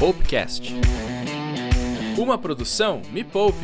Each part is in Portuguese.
Poupecast. Uma produção Me Poupe.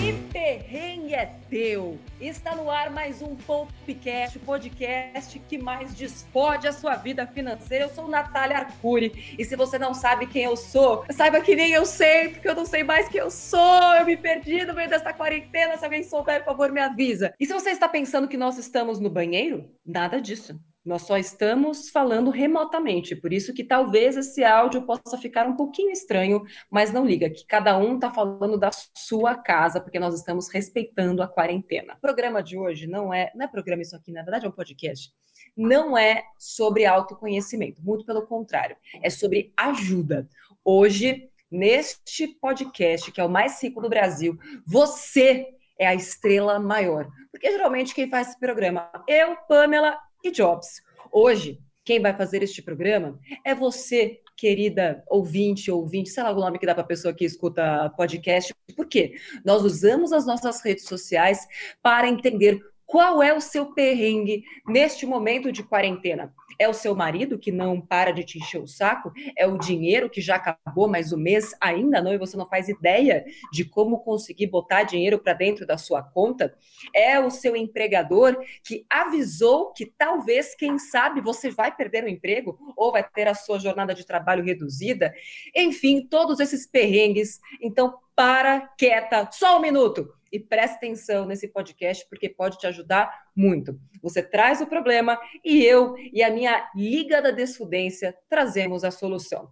Que perrengue é teu? Está no ar mais um Poupecast, podcast que mais despode a sua vida financeira. Eu sou Natália Arcuri e se você não sabe quem eu sou, saiba que nem eu sei, porque eu não sei mais quem eu sou. Eu me perdi no meio dessa quarentena. Se alguém souber, por favor, me avisa. E se você está pensando que nós estamos no banheiro, nada disso. Nós só estamos falando remotamente, por isso que talvez esse áudio possa ficar um pouquinho estranho, mas não liga, que cada um está falando da sua casa, porque nós estamos respeitando a quarentena. O programa de hoje não é, não é programa isso aqui, na verdade é um podcast. Não é sobre autoconhecimento, muito pelo contrário, é sobre ajuda. Hoje, neste podcast, que é o mais rico do Brasil, você é a estrela maior. Porque geralmente quem faz esse programa, eu, Pamela e Jobs. Hoje, quem vai fazer este programa é você, querida ouvinte, ouvinte, sei lá o nome que dá para a pessoa que escuta podcast. Por quê? Nós usamos as nossas redes sociais para entender qual é o seu perrengue neste momento de quarentena. É o seu marido que não para de te encher o saco? É o dinheiro que já acabou, mas o mês ainda não e você não faz ideia de como conseguir botar dinheiro para dentro da sua conta? É o seu empregador que avisou que talvez, quem sabe, você vai perder o emprego ou vai ter a sua jornada de trabalho reduzida? Enfim, todos esses perrengues. Então, para quieta, só um minuto e preste atenção nesse podcast, porque pode te ajudar muito. Você traz o problema e eu e a minha Liga da Desfudência trazemos a solução.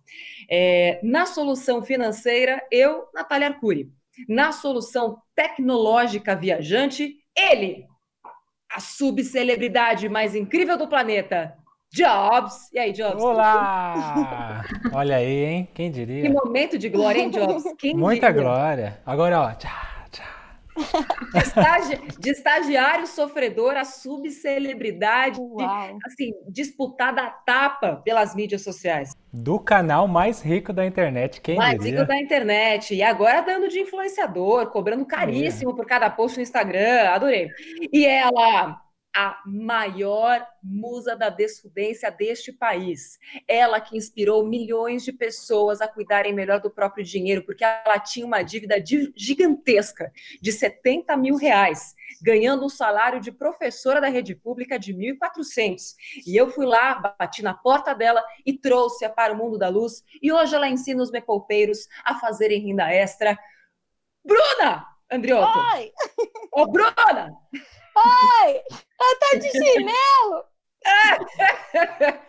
É, na solução financeira, eu, Natália Arcuri. Na solução tecnológica viajante, ele, a subcelebridade mais incrível do planeta, Jobs. E aí, Jobs? Olá! Olha aí, hein? Quem diria? Que momento de glória, hein, Jobs? Quem Muita diria? glória. Agora, ó, tchau. De, estagi... de, estagiário sofredor a subcelebridade, assim, disputada a tapa pelas mídias sociais. Do canal mais rico da internet, quem mais diria? rico da internet. E agora dando de influenciador, cobrando caríssimo por cada post no Instagram. Adorei. E ela, a maior musa da desfudência deste país. Ela que inspirou milhões de pessoas a cuidarem melhor do próprio dinheiro, porque ela tinha uma dívida gigantesca de 70 mil reais, ganhando um salário de professora da rede pública de 1.400. E eu fui lá, bati na porta dela e trouxe-a para o mundo da luz. E hoje ela ensina os mepoupeiros a fazerem renda extra. Bruna! Andriotto! Oi! Ô, Bruna! Oi! Eu tô de chinelo!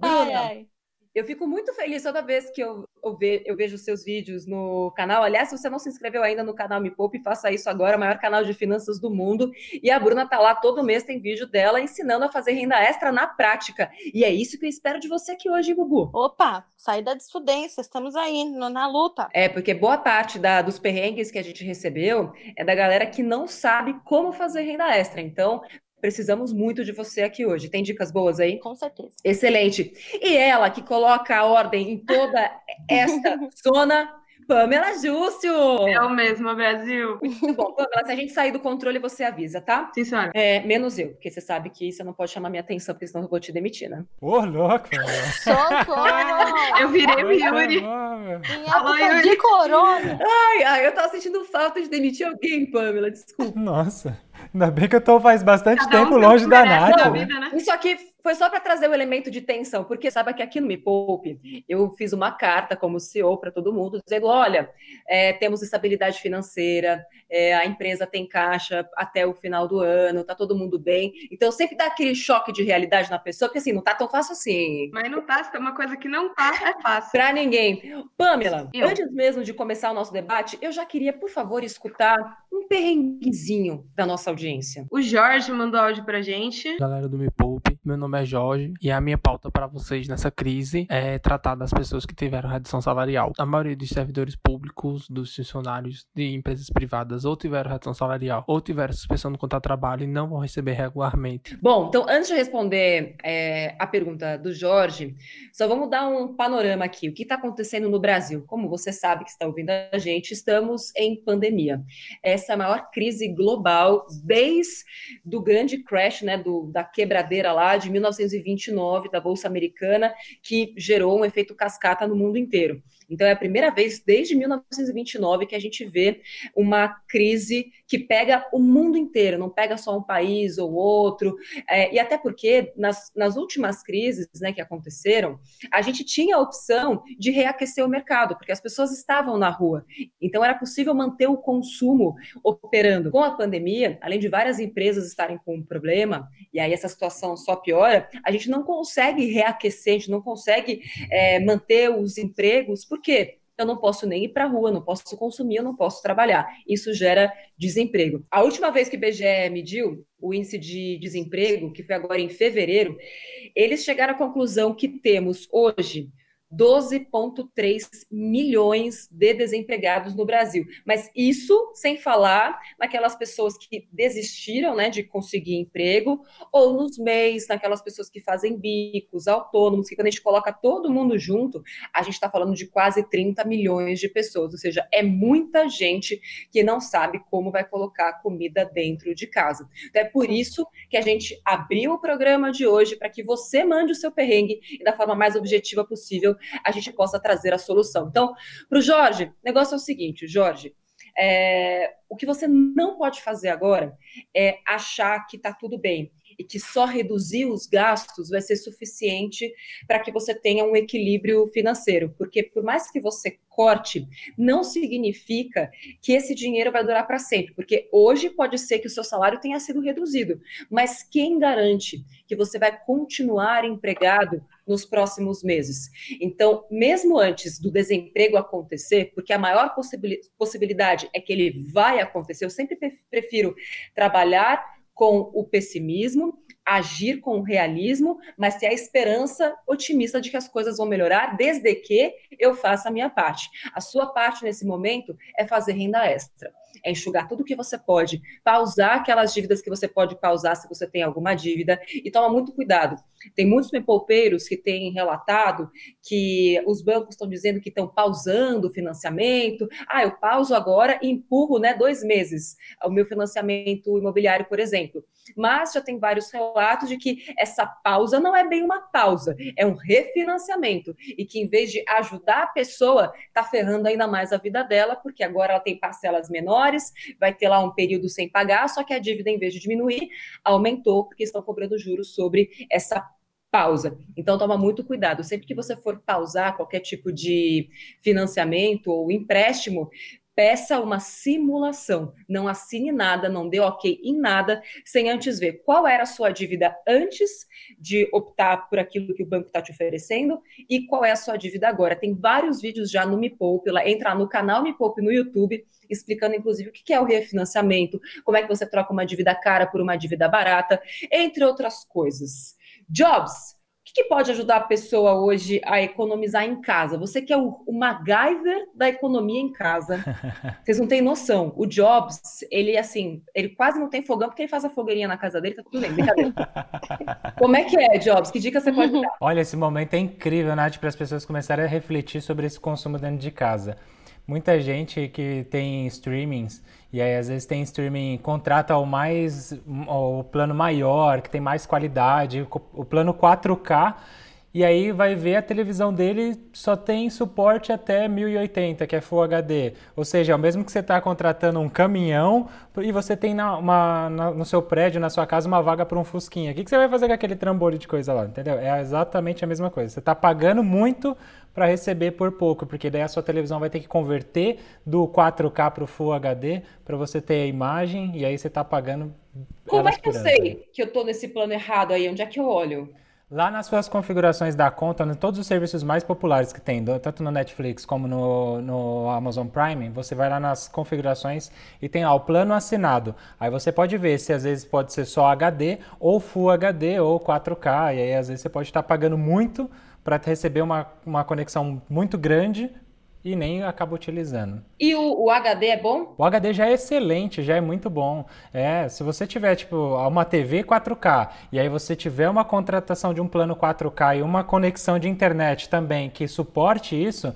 Ai, ai. Eu fico muito feliz toda vez que eu, eu, ve- eu vejo seus vídeos no canal. Aliás, se você não se inscreveu ainda no canal Me Poupe, faça isso agora, o maior canal de finanças do mundo. E a Bruna tá lá todo mês, tem vídeo dela ensinando a fazer renda extra na prática. E é isso que eu espero de você aqui hoje, Bubu. Opa, saí da desfudência, estamos aí no- na luta. É, porque boa parte da- dos perrengues que a gente recebeu é da galera que não sabe como fazer renda extra. Então, precisamos muito de você aqui hoje. Tem dicas boas aí? Com certeza. Excelente. E ela que coloca a ordem em toda esta zona, Pamela Júcio. Eu mesma, Brasil. Muito bom, Pamela, se a gente sair do controle, você avisa, tá? Sim, senhora. É, menos eu, porque você sabe que você não pode chamar minha atenção, porque senão eu vou te demitir, né? Ô, louco! Socorro! Eu virei o Oi, Yuri. Alô, Yuri. de corona. Ai, ai, eu tava sentindo falta de demitir alguém, Pamela, desculpa. Nossa, ainda bem que eu tô faz bastante Cada um tempo longe da Nath. na né? vida, né? Isso aqui foi só para trazer o elemento de tensão, porque sabe que aqui no Me Poupe eu fiz uma carta como CEO para todo mundo, dizendo: olha, é, temos estabilidade financeira, é, a empresa tem caixa até o final do ano, tá todo mundo bem. Então sempre dá aquele choque de realidade na pessoa, porque assim, não tá tão fácil assim. Mas não tá, se tem uma coisa que não tá, é fácil. Para ninguém. Pamela, Eu. antes mesmo de começar o nosso debate, eu já queria, por favor, escutar um perrenguezinho da nossa audiência. O Jorge mandou áudio pra gente. Galera do Me Poupe, meu nome é Jorge e a minha pauta para vocês nessa crise é tratar das pessoas que tiveram redução salarial. A maioria dos servidores públicos, dos funcionários de empresas privadas ou tiveram redução salarial ou tiveram suspensão no contrato de trabalho e não vão receber regularmente. Bom, então antes de responder é, a pergunta do Jorge, só vamos dar um panorama aqui. O que está acontecendo no Brasil? Como você sabe que está ouvindo a gente, estamos em pandemia. Essa é a maior crise global desde do grande crash, né, do, da quebradeira lá de 1929 da Bolsa Americana, que gerou um efeito cascata no mundo inteiro. Então, é a primeira vez desde 1929 que a gente vê uma crise que pega o mundo inteiro, não pega só um país ou outro. É, e até porque, nas, nas últimas crises né, que aconteceram, a gente tinha a opção de reaquecer o mercado, porque as pessoas estavam na rua. Então, era possível manter o consumo operando. Com a pandemia, além de várias empresas estarem com um problema, e aí essa situação só piora, a gente não consegue reaquecer, a gente não consegue é, manter os empregos, por quê? Eu não posso nem ir para a rua, não posso consumir, eu não posso trabalhar. Isso gera desemprego. A última vez que o IBGE mediu o índice de desemprego, que foi agora em fevereiro, eles chegaram à conclusão que temos hoje 12,3 milhões de desempregados no Brasil. Mas isso sem falar naquelas pessoas que desistiram né, de conseguir emprego, ou nos MEIs, naquelas pessoas que fazem bicos, autônomos, que quando a gente coloca todo mundo junto, a gente está falando de quase 30 milhões de pessoas. Ou seja, é muita gente que não sabe como vai colocar comida dentro de casa. Então é por isso que a gente abriu o programa de hoje para que você mande o seu perrengue e da forma mais objetiva possível a gente possa trazer a solução. Então, para o Jorge, o negócio é o seguinte, Jorge, é, o que você não pode fazer agora é achar que está tudo bem e que só reduzir os gastos vai ser suficiente para que você tenha um equilíbrio financeiro. Porque por mais que você corte, não significa que esse dinheiro vai durar para sempre. Porque hoje pode ser que o seu salário tenha sido reduzido, mas quem garante que você vai continuar empregado nos próximos meses. Então, mesmo antes do desemprego acontecer, porque a maior possibilidade é que ele vai acontecer, eu sempre prefiro trabalhar com o pessimismo, agir com o realismo, mas ter a esperança otimista de que as coisas vão melhorar, desde que eu faça a minha parte. A sua parte nesse momento é fazer renda extra é enxugar tudo que você pode, pausar aquelas dívidas que você pode pausar se você tem alguma dívida e toma muito cuidado. Tem muitos mepoupeiros que têm relatado que os bancos estão dizendo que estão pausando o financiamento. Ah, eu pauso agora e empurro né, dois meses o meu financiamento imobiliário, por exemplo. Mas já tem vários relatos de que essa pausa não é bem uma pausa, é um refinanciamento. E que em vez de ajudar a pessoa, está ferrando ainda mais a vida dela, porque agora ela tem parcelas menores vai ter lá um período sem pagar, só que a dívida, em vez de diminuir, aumentou, porque estão cobrando juros sobre essa pausa. Então, toma muito cuidado. Sempre que você for pausar qualquer tipo de financiamento ou empréstimo, peça uma simulação. Não assine nada, não dê ok em nada, sem antes ver qual era a sua dívida antes de optar por aquilo que o banco está te oferecendo e qual é a sua dívida agora. Tem vários vídeos já no Me Poupe, lá, entra no canal Me Poupe no YouTube, explicando inclusive o que é o refinanciamento, como é que você troca uma dívida cara por uma dívida barata, entre outras coisas. Jobs, o que, pode ajudar a pessoa hoje a economizar em casa? Você que é o, o MacGyver da economia em casa. Vocês não têm noção. O Jobs, ele assim, ele quase não tem fogão porque ele faz a fogueirinha na casa dele, tá tudo bem, brincadeira. Como é que é, Jobs? Que dica você pode dar? Olha, esse momento é incrível, Nath, para as pessoas começarem a refletir sobre esse consumo dentro de casa. Muita gente que tem streamings e aí, às vezes, tem streaming, contrata o mais, o plano maior, que tem mais qualidade, o plano 4K, e aí vai ver a televisão dele só tem suporte até 1080, que é Full HD. Ou seja, é o mesmo que você está contratando um caminhão e você tem na, uma, na, no seu prédio, na sua casa, uma vaga para um Fusquinha. O que, que você vai fazer com aquele trambolho de coisa lá? Entendeu? É exatamente a mesma coisa. Você está pagando muito para receber por pouco, porque daí a sua televisão vai ter que converter do 4K para o Full HD para você ter a imagem e aí você está pagando. Como é que eu sei que eu estou nesse plano errado aí? Onde é que eu olho? Lá nas suas configurações da conta, em todos os serviços mais populares que tem, tanto no Netflix como no, no, Amazon Prime, você vai lá nas configurações e tem lá o plano assinado. Aí você pode ver se às vezes pode ser só HD, ou Full HD, ou 4K, e aí às vezes você pode estar pagando muito para receber uma, uma conexão muito grande e nem acaba utilizando. E o, o, HD é bom? O HD já é excelente, já é muito bom. É, se você tiver tipo uma TV 4K e aí você tiver uma contratação de um plano 4K e uma conexão de internet também que suporte isso,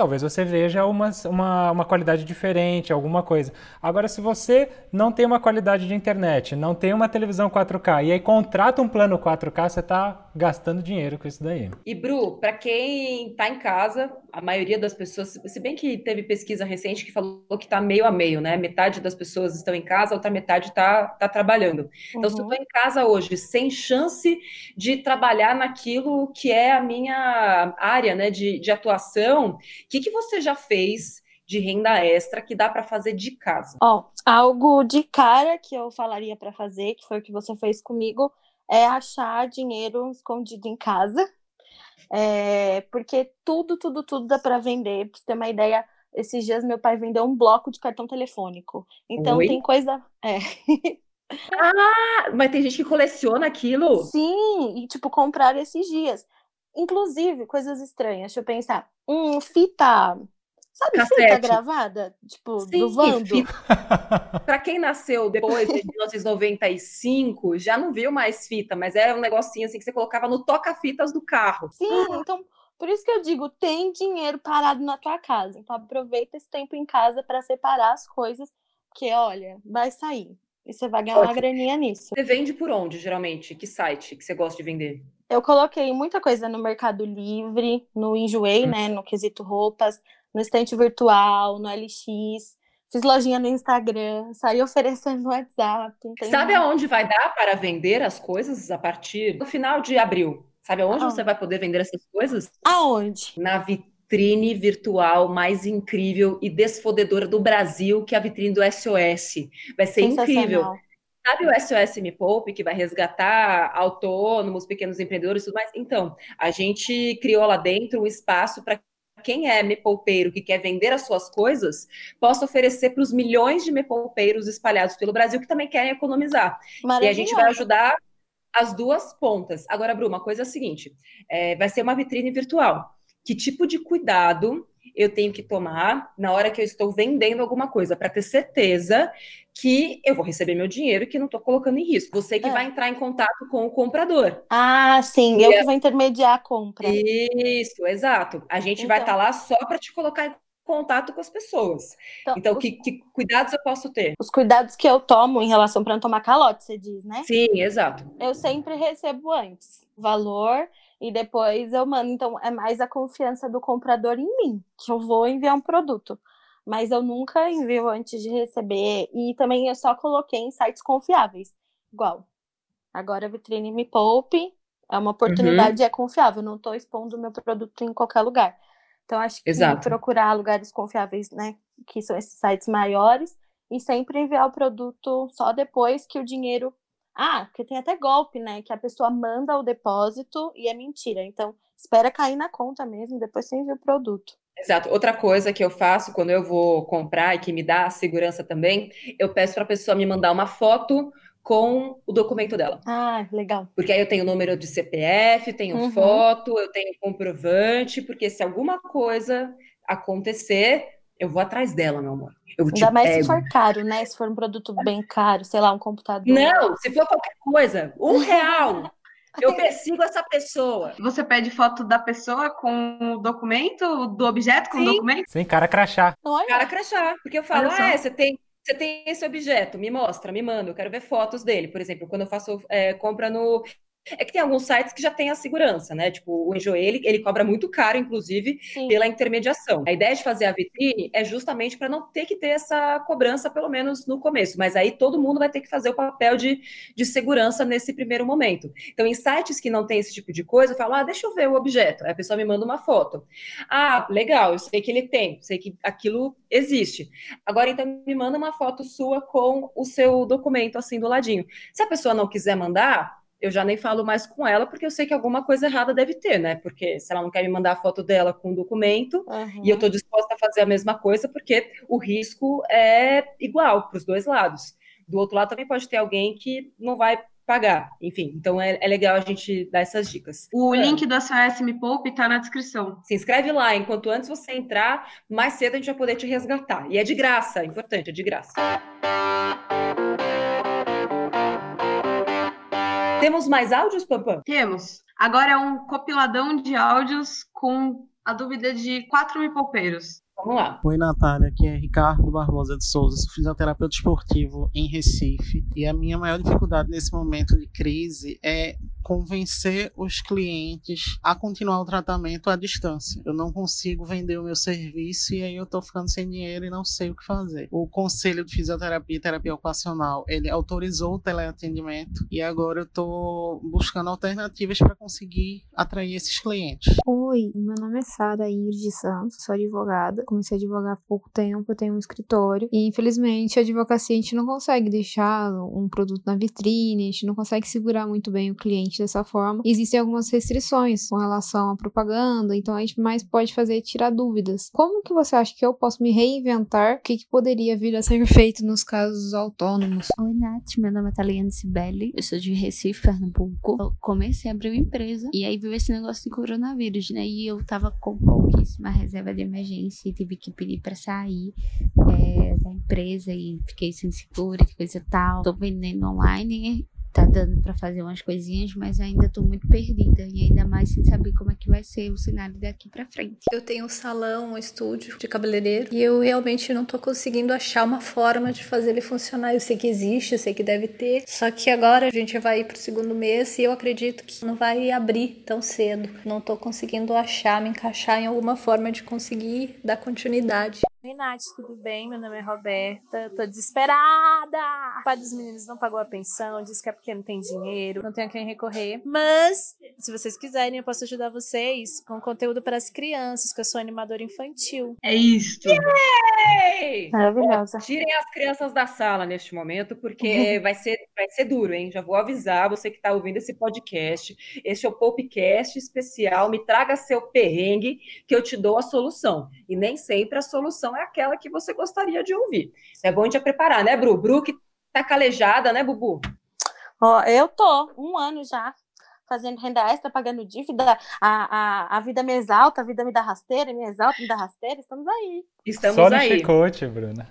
talvez você veja uma, uma, uma qualidade diferente, alguma coisa. Agora, se você não tem uma qualidade de internet, não tem uma televisão 4K e aí contrata um plano 4K, você está gastando dinheiro com isso daí. E Bru, para quem está em casa, a maioria das pessoas, se bem que teve pesquisa recente que falou que está meio a meio, né? Metade das pessoas estão em casa, a outra metade está tá trabalhando. Então, uhum. se eu estou em casa hoje, sem chance de trabalhar naquilo que é a minha área né, de, de atuação, que, que você já fez? de renda extra que dá para fazer de casa? Ó, algo de cara que eu falaria para fazer, que foi o que você fez comigo, é achar dinheiro escondido em casa. É, porque tudo, tudo, tudo dá para vender. Pra você ter uma ideia, esses dias meu pai vendeu um bloco de cartão telefônico. Então Oi? tem coisa. É. Ah, mas tem gente que coleciona aquilo? Sim, e tipo, comprar esses dias. Inclusive, coisas estranhas. Deixa eu pensar. Um fita Sabe Cassete. fita gravada? Tipo, Sim, do Vando? Para quem nasceu depois de 1995, já não viu mais fita, mas era um negocinho assim que você colocava no toca-fitas do carro. Sim, então por isso que eu digo, tem dinheiro parado na tua casa. Então aproveita esse tempo em casa para separar as coisas, porque olha, vai sair. E você vai ganhar Ótimo. uma graninha nisso. Você vende por onde, geralmente? Que site que você gosta de vender? Eu coloquei muita coisa no Mercado Livre, no Enjoei, né? No quesito roupas no estante virtual, no LX, fiz lojinha no Instagram, saí oferecendo no WhatsApp. Sabe aonde vai dar para vender as coisas a partir do final de abril? Sabe aonde você vai poder vender essas coisas? Aonde? Na vitrine virtual mais incrível e desfodedora do Brasil, que é a vitrine do SOS. Vai ser incrível. Sabe o SOS Me Poupe, que vai resgatar autônomos, pequenos empreendedores e tudo mais? Então, a gente criou lá dentro um espaço para quem é mepoupeiro que quer vender as suas coisas possa oferecer para os milhões de mepoupeiros espalhados pelo Brasil que também querem economizar. E a gente vai ajudar as duas pontas. Agora, Bru, uma coisa é a seguinte: é, vai ser uma vitrine virtual. Que tipo de cuidado eu tenho que tomar na hora que eu estou vendendo alguma coisa para ter certeza que eu vou receber meu dinheiro e que não estou colocando em risco. Você que é. vai entrar em contato com o comprador. Ah, sim, e eu é... que vou intermediar a compra. Isso, exato. A gente então... vai estar tá lá só para te colocar em contato com as pessoas. Então, então os... que, que, cuidados eu posso ter? Os cuidados que eu tomo em relação para não tomar calote, você diz, né? Sim, exato. Eu sempre recebo antes valor e depois eu mando. Então, é mais a confiança do comprador em mim, que eu vou enviar um produto. Mas eu nunca envio antes de receber. E também eu só coloquei em sites confiáveis. Igual. Agora a Vitrine Me Poupe é uma oportunidade uhum. é confiável. não estou expondo o meu produto em qualquer lugar. Então, acho que Exato. procurar lugares confiáveis, né? Que são esses sites maiores. E sempre enviar o produto só depois que o dinheiro ah, porque tem até golpe, né? Que a pessoa manda o depósito e é mentira. Então, espera cair na conta mesmo, depois você envia o produto. Exato. Outra coisa que eu faço quando eu vou comprar e que me dá segurança também, eu peço para a pessoa me mandar uma foto com o documento dela. Ah, legal. Porque aí eu tenho o número de CPF, tenho uhum. foto, eu tenho comprovante, porque se alguma coisa acontecer, eu vou atrás dela, meu amor. Eu Ainda mais pego. se for caro, né? Se for um produto bem caro, sei lá, um computador. Não, se for qualquer coisa, um real. Eu persigo essa pessoa. Você pede foto da pessoa com o documento, do objeto com Sim. o documento? Sim, cara crachá. Olha. Cara crachá. Porque eu falo, ah, é, você tem, você tem esse objeto, me mostra, me manda, eu quero ver fotos dele. Por exemplo, quando eu faço é, compra no é que tem alguns sites que já tem a segurança, né? Tipo, o Enjoei, ele, ele cobra muito caro, inclusive, Sim. pela intermediação. A ideia de fazer a vitrine é justamente para não ter que ter essa cobrança, pelo menos no começo. Mas aí todo mundo vai ter que fazer o papel de, de segurança nesse primeiro momento. Então, em sites que não tem esse tipo de coisa, eu falo, ah, deixa eu ver o objeto. Aí a pessoa me manda uma foto. Ah, legal, eu sei que ele tem, sei que aquilo existe. Agora, então, me manda uma foto sua com o seu documento assim do ladinho. Se a pessoa não quiser mandar, eu já nem falo mais com ela, porque eu sei que alguma coisa errada deve ter, né? Porque se ela não quer me mandar a foto dela com o documento, uhum. e eu estou disposta a fazer a mesma coisa, porque o risco é igual para os dois lados. Do outro lado também pode ter alguém que não vai pagar. Enfim, então é, é legal a gente dar essas dicas. O é. link do SOS Me Poupe está na descrição. Se inscreve lá, enquanto antes você entrar, mais cedo a gente vai poder te resgatar. E é de graça, importante, é de graça. Temos mais áudios, Pampam? Temos. Agora é um compiladão de áudios com a dúvida de quatro mipolpeiros. Vamos lá. Oi, Natália. Aqui é Ricardo Barbosa de Souza, sou fisioterapeuta esportivo em Recife. E a minha maior dificuldade nesse momento de crise é convencer os clientes a continuar o tratamento à distância. Eu não consigo vender o meu serviço e aí eu estou ficando sem dinheiro e não sei o que fazer. O Conselho de Fisioterapia e Terapia Ocupacional, ele autorizou o teleatendimento e agora eu estou buscando alternativas para conseguir atrair esses clientes. Oi, meu nome é Sara Ingrid Santos, sou advogada. Comecei a advogar há pouco tempo, eu tenho um escritório e infelizmente a advocacia a gente não consegue deixar um produto na vitrine, a gente não consegue segurar muito bem o cliente dessa forma. Existem algumas restrições com relação à propaganda, então a gente mais pode fazer é tirar dúvidas. Como que você acha que eu posso me reinventar? O que, que poderia vir a ser feito nos casos autônomos? Oi, Nath, meu nome é Taliane Sibeli, eu sou de Recife, Pernambuco. Eu comecei a abrir uma empresa e aí veio esse negócio de coronavírus, né? E eu tava com pouquíssima reserva de emergência tive que pedir para sair é, da empresa e fiquei sem seguro e coisa tal. Tô vendendo online tá dando para fazer umas coisinhas, mas ainda tô muito perdida e ainda mais sem saber como é que vai ser o cenário daqui para frente. Eu tenho um salão, um estúdio de cabeleireiro e eu realmente não tô conseguindo achar uma forma de fazer ele funcionar. Eu sei que existe, eu sei que deve ter, só que agora a gente vai pro segundo mês e eu acredito que não vai abrir tão cedo. Não tô conseguindo achar, me encaixar em alguma forma de conseguir dar continuidade. Oi, Nath, tudo bem? Meu nome é Roberta. Tô desesperada! O pai dos meninos não pagou a pensão, disse que é porque não tem dinheiro, não tem a quem recorrer. Mas, se vocês quiserem, eu posso ajudar vocês com conteúdo para as crianças, que eu sou animadora infantil. É isso! Yay! Maravilhosa. Tirem as crianças da sala neste momento, porque vai ser, vai ser duro, hein? Já vou avisar você que está ouvindo esse podcast. Este é o Popcast especial. Me traga seu perrengue, que eu te dou a solução. E nem sempre a solução é aquela que você gostaria de ouvir. É bom a gente já preparar, né, Bru? Bru que tá calejada, né, Bubu? Ó, eu tô um ano já fazendo renda extra, pagando dívida, a, a, a vida me exalta, a vida me dá rasteira, me exalta, me dá rasteira, estamos aí. Estamos Só no aí. chicote, Bruna.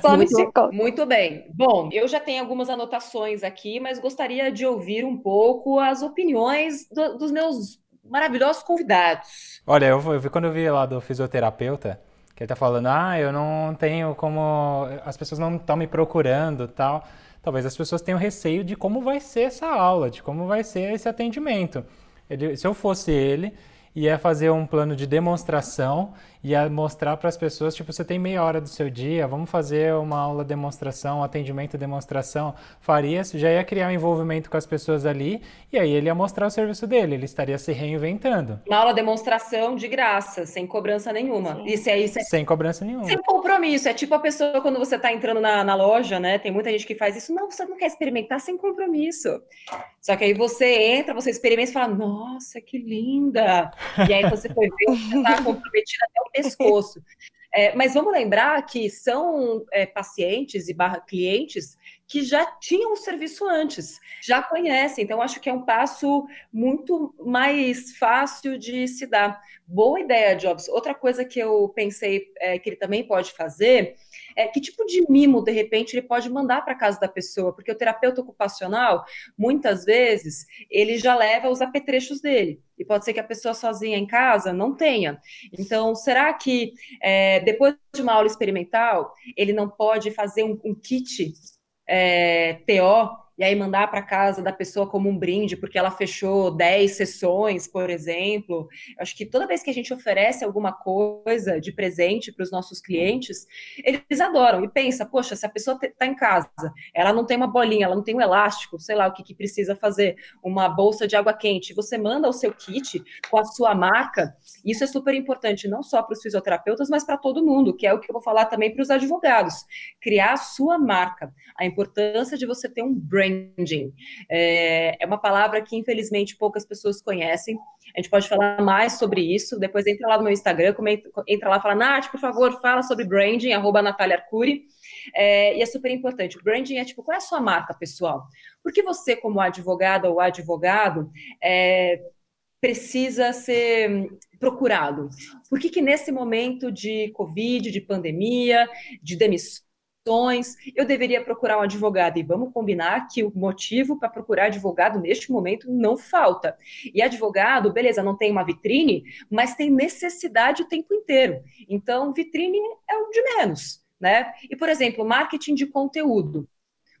Só Muito, no chicote. muito bem. Bom, eu já tenho algumas anotações aqui, mas gostaria de ouvir um pouco as opiniões do- dos meus maravilhosos convidados. Olha, eu, eu vi quando eu vi lá do fisioterapeuta, que ele tá falando, ah, eu não tenho como. As pessoas não estão me procurando tal. Talvez as pessoas tenham receio de como vai ser essa aula, de como vai ser esse atendimento. Ele- se eu fosse ele, ia fazer um plano de demonstração, ia mostrar para as pessoas, tipo, você tem meia hora do seu dia, vamos fazer uma aula demonstração, um atendimento demonstração. Faria, já ia criar um envolvimento com as pessoas ali, e aí ele ia mostrar o serviço dele, ele estaria se reinventando, Uma aula demonstração de graça, sem cobrança nenhuma. Isso é isso. É sem cobrança nenhuma. sem compromisso. É tipo a pessoa quando você está entrando na, na loja, né? Tem muita gente que faz isso. Não, você não quer experimentar sem compromisso. Só que aí você entra, você experimenta e fala, nossa, que linda! E aí você foi ver, você está comprometido até o pescoço. É, mas vamos lembrar que são é, pacientes e barra clientes que já tinham o serviço antes, já conhecem. Então, acho que é um passo muito mais fácil de se dar. Boa ideia, Jobs. Outra coisa que eu pensei é, que ele também pode fazer é que tipo de mimo, de repente, ele pode mandar para casa da pessoa, porque o terapeuta ocupacional, muitas vezes, ele já leva os apetrechos dele. E pode ser que a pessoa sozinha em casa não tenha. Então, será que é, depois de uma aula experimental, ele não pode fazer um, um kit é, TO e aí mandar para casa da pessoa como um brinde, porque ela fechou 10 sessões, por exemplo. Eu acho que toda vez que a gente oferece alguma coisa de presente para os nossos clientes, eles adoram e pensa, poxa, se a pessoa está em casa, ela não tem uma bolinha, ela não tem um elástico, sei lá o que, que precisa fazer, uma bolsa de água quente, você manda o seu kit com a sua marca. Isso é super importante, não só para os fisioterapeutas, mas para todo mundo, que é o que eu vou falar também para os advogados. Criar a sua marca, a importância de você ter um branding. É, é uma palavra que, infelizmente, poucas pessoas conhecem. A gente pode falar mais sobre isso. Depois entra lá no meu Instagram, comenta- entra lá e fala, Nath, por favor, fala sobre branding, arroba Natália Arcuri. É, e é super importante. Branding é tipo, qual é a sua marca, pessoal? Porque você, como advogada ou advogado, é, precisa ser procurado? Por que, que nesse momento de Covid, de pandemia, de demissões, eu deveria procurar um advogado. E vamos combinar que o motivo para procurar advogado neste momento não falta. E advogado, beleza, não tem uma vitrine, mas tem necessidade o tempo inteiro. Então, vitrine é o de menos. Né? E, por exemplo, marketing de conteúdo.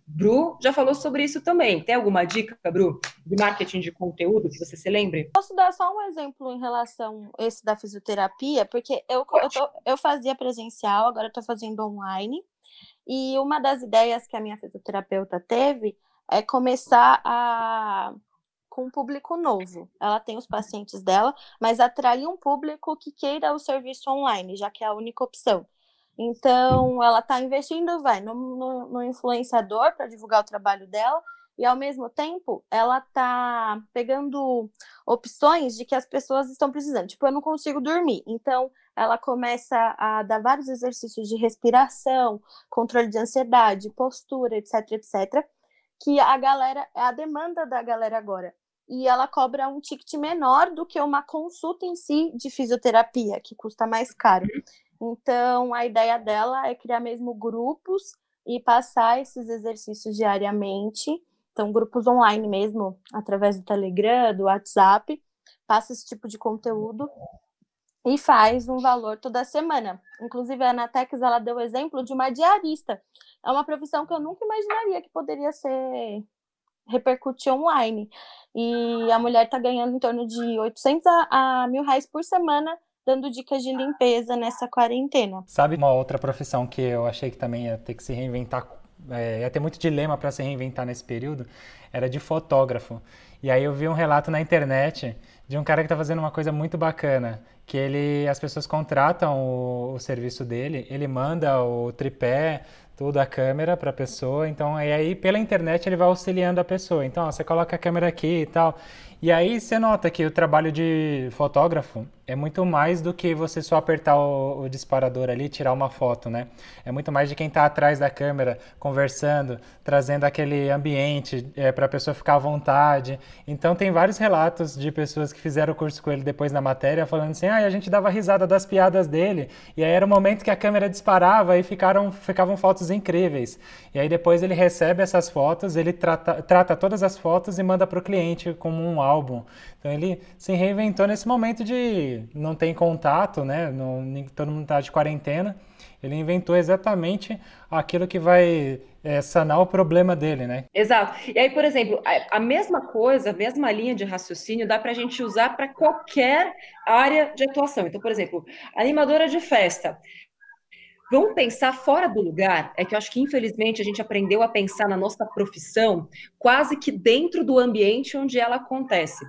Bru já falou sobre isso também. Tem alguma dica, Bru, de marketing de conteúdo que você se lembre? Posso dar só um exemplo em relação a esse da fisioterapia? Porque eu, eu, tô, eu fazia presencial, agora estou fazendo online. E uma das ideias que a minha fisioterapeuta teve é começar a com um público novo. Ela tem os pacientes dela, mas atrair um público que queira o serviço online, já que é a única opção. Então, ela está investindo, vai, no, no, no influenciador para divulgar o trabalho dela, e ao mesmo tempo ela está pegando opções de que as pessoas estão precisando. Tipo, eu não consigo dormir. Então, ela começa a dar vários exercícios de respiração, controle de ansiedade, postura, etc, etc, que a galera, é a demanda da galera agora. E ela cobra um ticket menor do que uma consulta em si de fisioterapia, que custa mais caro. Então, a ideia dela é criar mesmo grupos e passar esses exercícios diariamente. Então, grupos online mesmo, através do Telegram, do WhatsApp, passa esse tipo de conteúdo e faz um valor toda semana. Inclusive, a Anatex, ela deu o exemplo de uma diarista. É uma profissão que eu nunca imaginaria que poderia ser repercutir online. E a mulher está ganhando em torno de 800 a, a mil reais por semana dando dicas de limpeza nessa quarentena. Sabe uma outra profissão que eu achei que também ia ter que se reinventar, é, ia ter muito dilema para se reinventar nesse período, era de fotógrafo. E aí eu vi um relato na internet de um cara que está fazendo uma coisa muito bacana, que ele, as pessoas contratam o, o serviço dele, ele manda o tripé, tudo a câmera para a pessoa, então e aí pela internet ele vai auxiliando a pessoa. Então ó, você coloca a câmera aqui e tal. E aí você nota que o trabalho de fotógrafo é muito mais do que você só apertar o, o disparador ali e tirar uma foto, né? É muito mais de quem está atrás da câmera, conversando, trazendo aquele ambiente é, para a pessoa ficar à vontade. Então tem vários relatos de pessoas que fizeram o curso com ele depois na matéria, falando assim, ah, a gente dava risada das piadas dele. E aí era o momento que a câmera disparava e ficaram, ficavam fotos incríveis. E aí depois ele recebe essas fotos, ele trata, trata todas as fotos e manda para o cliente como um álbum. Então ele se reinventou nesse momento de não tem contato, né? Não, todo mundo está de quarentena. Ele inventou exatamente aquilo que vai é, sanar o problema dele, né? Exato. E aí, por exemplo, a mesma coisa, a mesma linha de raciocínio dá para a gente usar para qualquer área de atuação. Então, por exemplo, animadora de festa. Vamos pensar fora do lugar. É que eu acho que, infelizmente, a gente aprendeu a pensar na nossa profissão quase que dentro do ambiente onde ela acontece.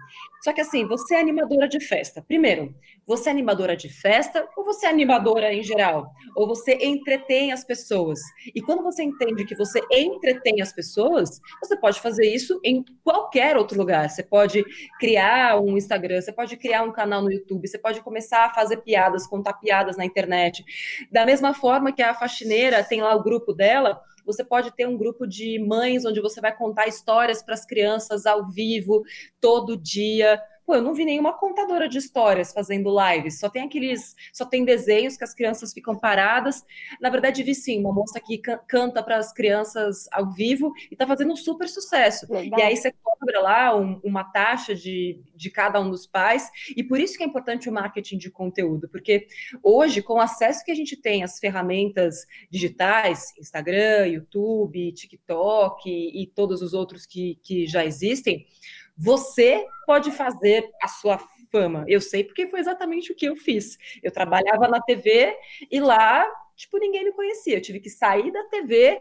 Só que, assim, você é animadora de festa. Primeiro, você é animadora de festa ou você é animadora em geral? Ou você entretém as pessoas? E quando você entende que você entretém as pessoas, você pode fazer isso em qualquer outro lugar. Você pode criar um Instagram, você pode criar um canal no YouTube, você pode começar a fazer piadas, contar piadas na internet. Da mesma forma que a faxineira tem lá o grupo dela, você pode ter um grupo de mães onde você vai contar histórias para as crianças ao vivo, todo dia. Pô, eu não vi nenhuma contadora de histórias fazendo lives, só tem aqueles, só tem desenhos que as crianças ficam paradas. Na verdade, vi sim, uma moça que can canta para as crianças ao vivo e está fazendo um super sucesso. Legal. E aí você cobra lá um, uma taxa de, de cada um dos pais, e por isso que é importante o marketing de conteúdo, porque hoje, com o acesso que a gente tem às ferramentas digitais, Instagram, YouTube, TikTok e, e todos os outros que, que já existem, você pode fazer a sua fama. Eu sei porque foi exatamente o que eu fiz. Eu trabalhava na TV e lá, tipo, ninguém me conhecia. Eu tive que sair da TV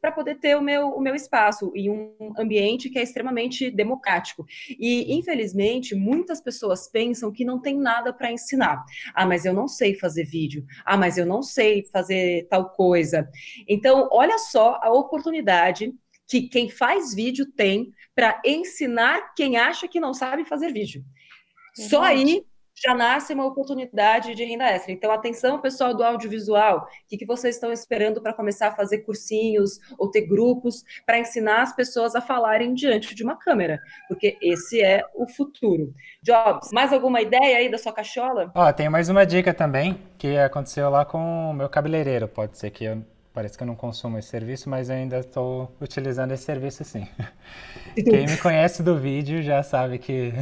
para poder ter o meu, o meu espaço em um ambiente que é extremamente democrático. E, infelizmente, muitas pessoas pensam que não tem nada para ensinar. Ah, mas eu não sei fazer vídeo. Ah, mas eu não sei fazer tal coisa. Então, olha só a oportunidade que quem faz vídeo tem para ensinar quem acha que não sabe fazer vídeo. Uhum. Só aí já nasce uma oportunidade de renda extra. Então, atenção, pessoal do audiovisual, o que, que vocês estão esperando para começar a fazer cursinhos ou ter grupos para ensinar as pessoas a falarem diante de uma câmera? Porque esse é o futuro. Jobs, mais alguma ideia aí da sua cachola? Ó, tem mais uma dica também, que aconteceu lá com o meu cabeleireiro. Pode ser que eu Parece que eu não consumo esse serviço, mas eu ainda estou utilizando esse serviço sim. Quem me conhece do vídeo já sabe que.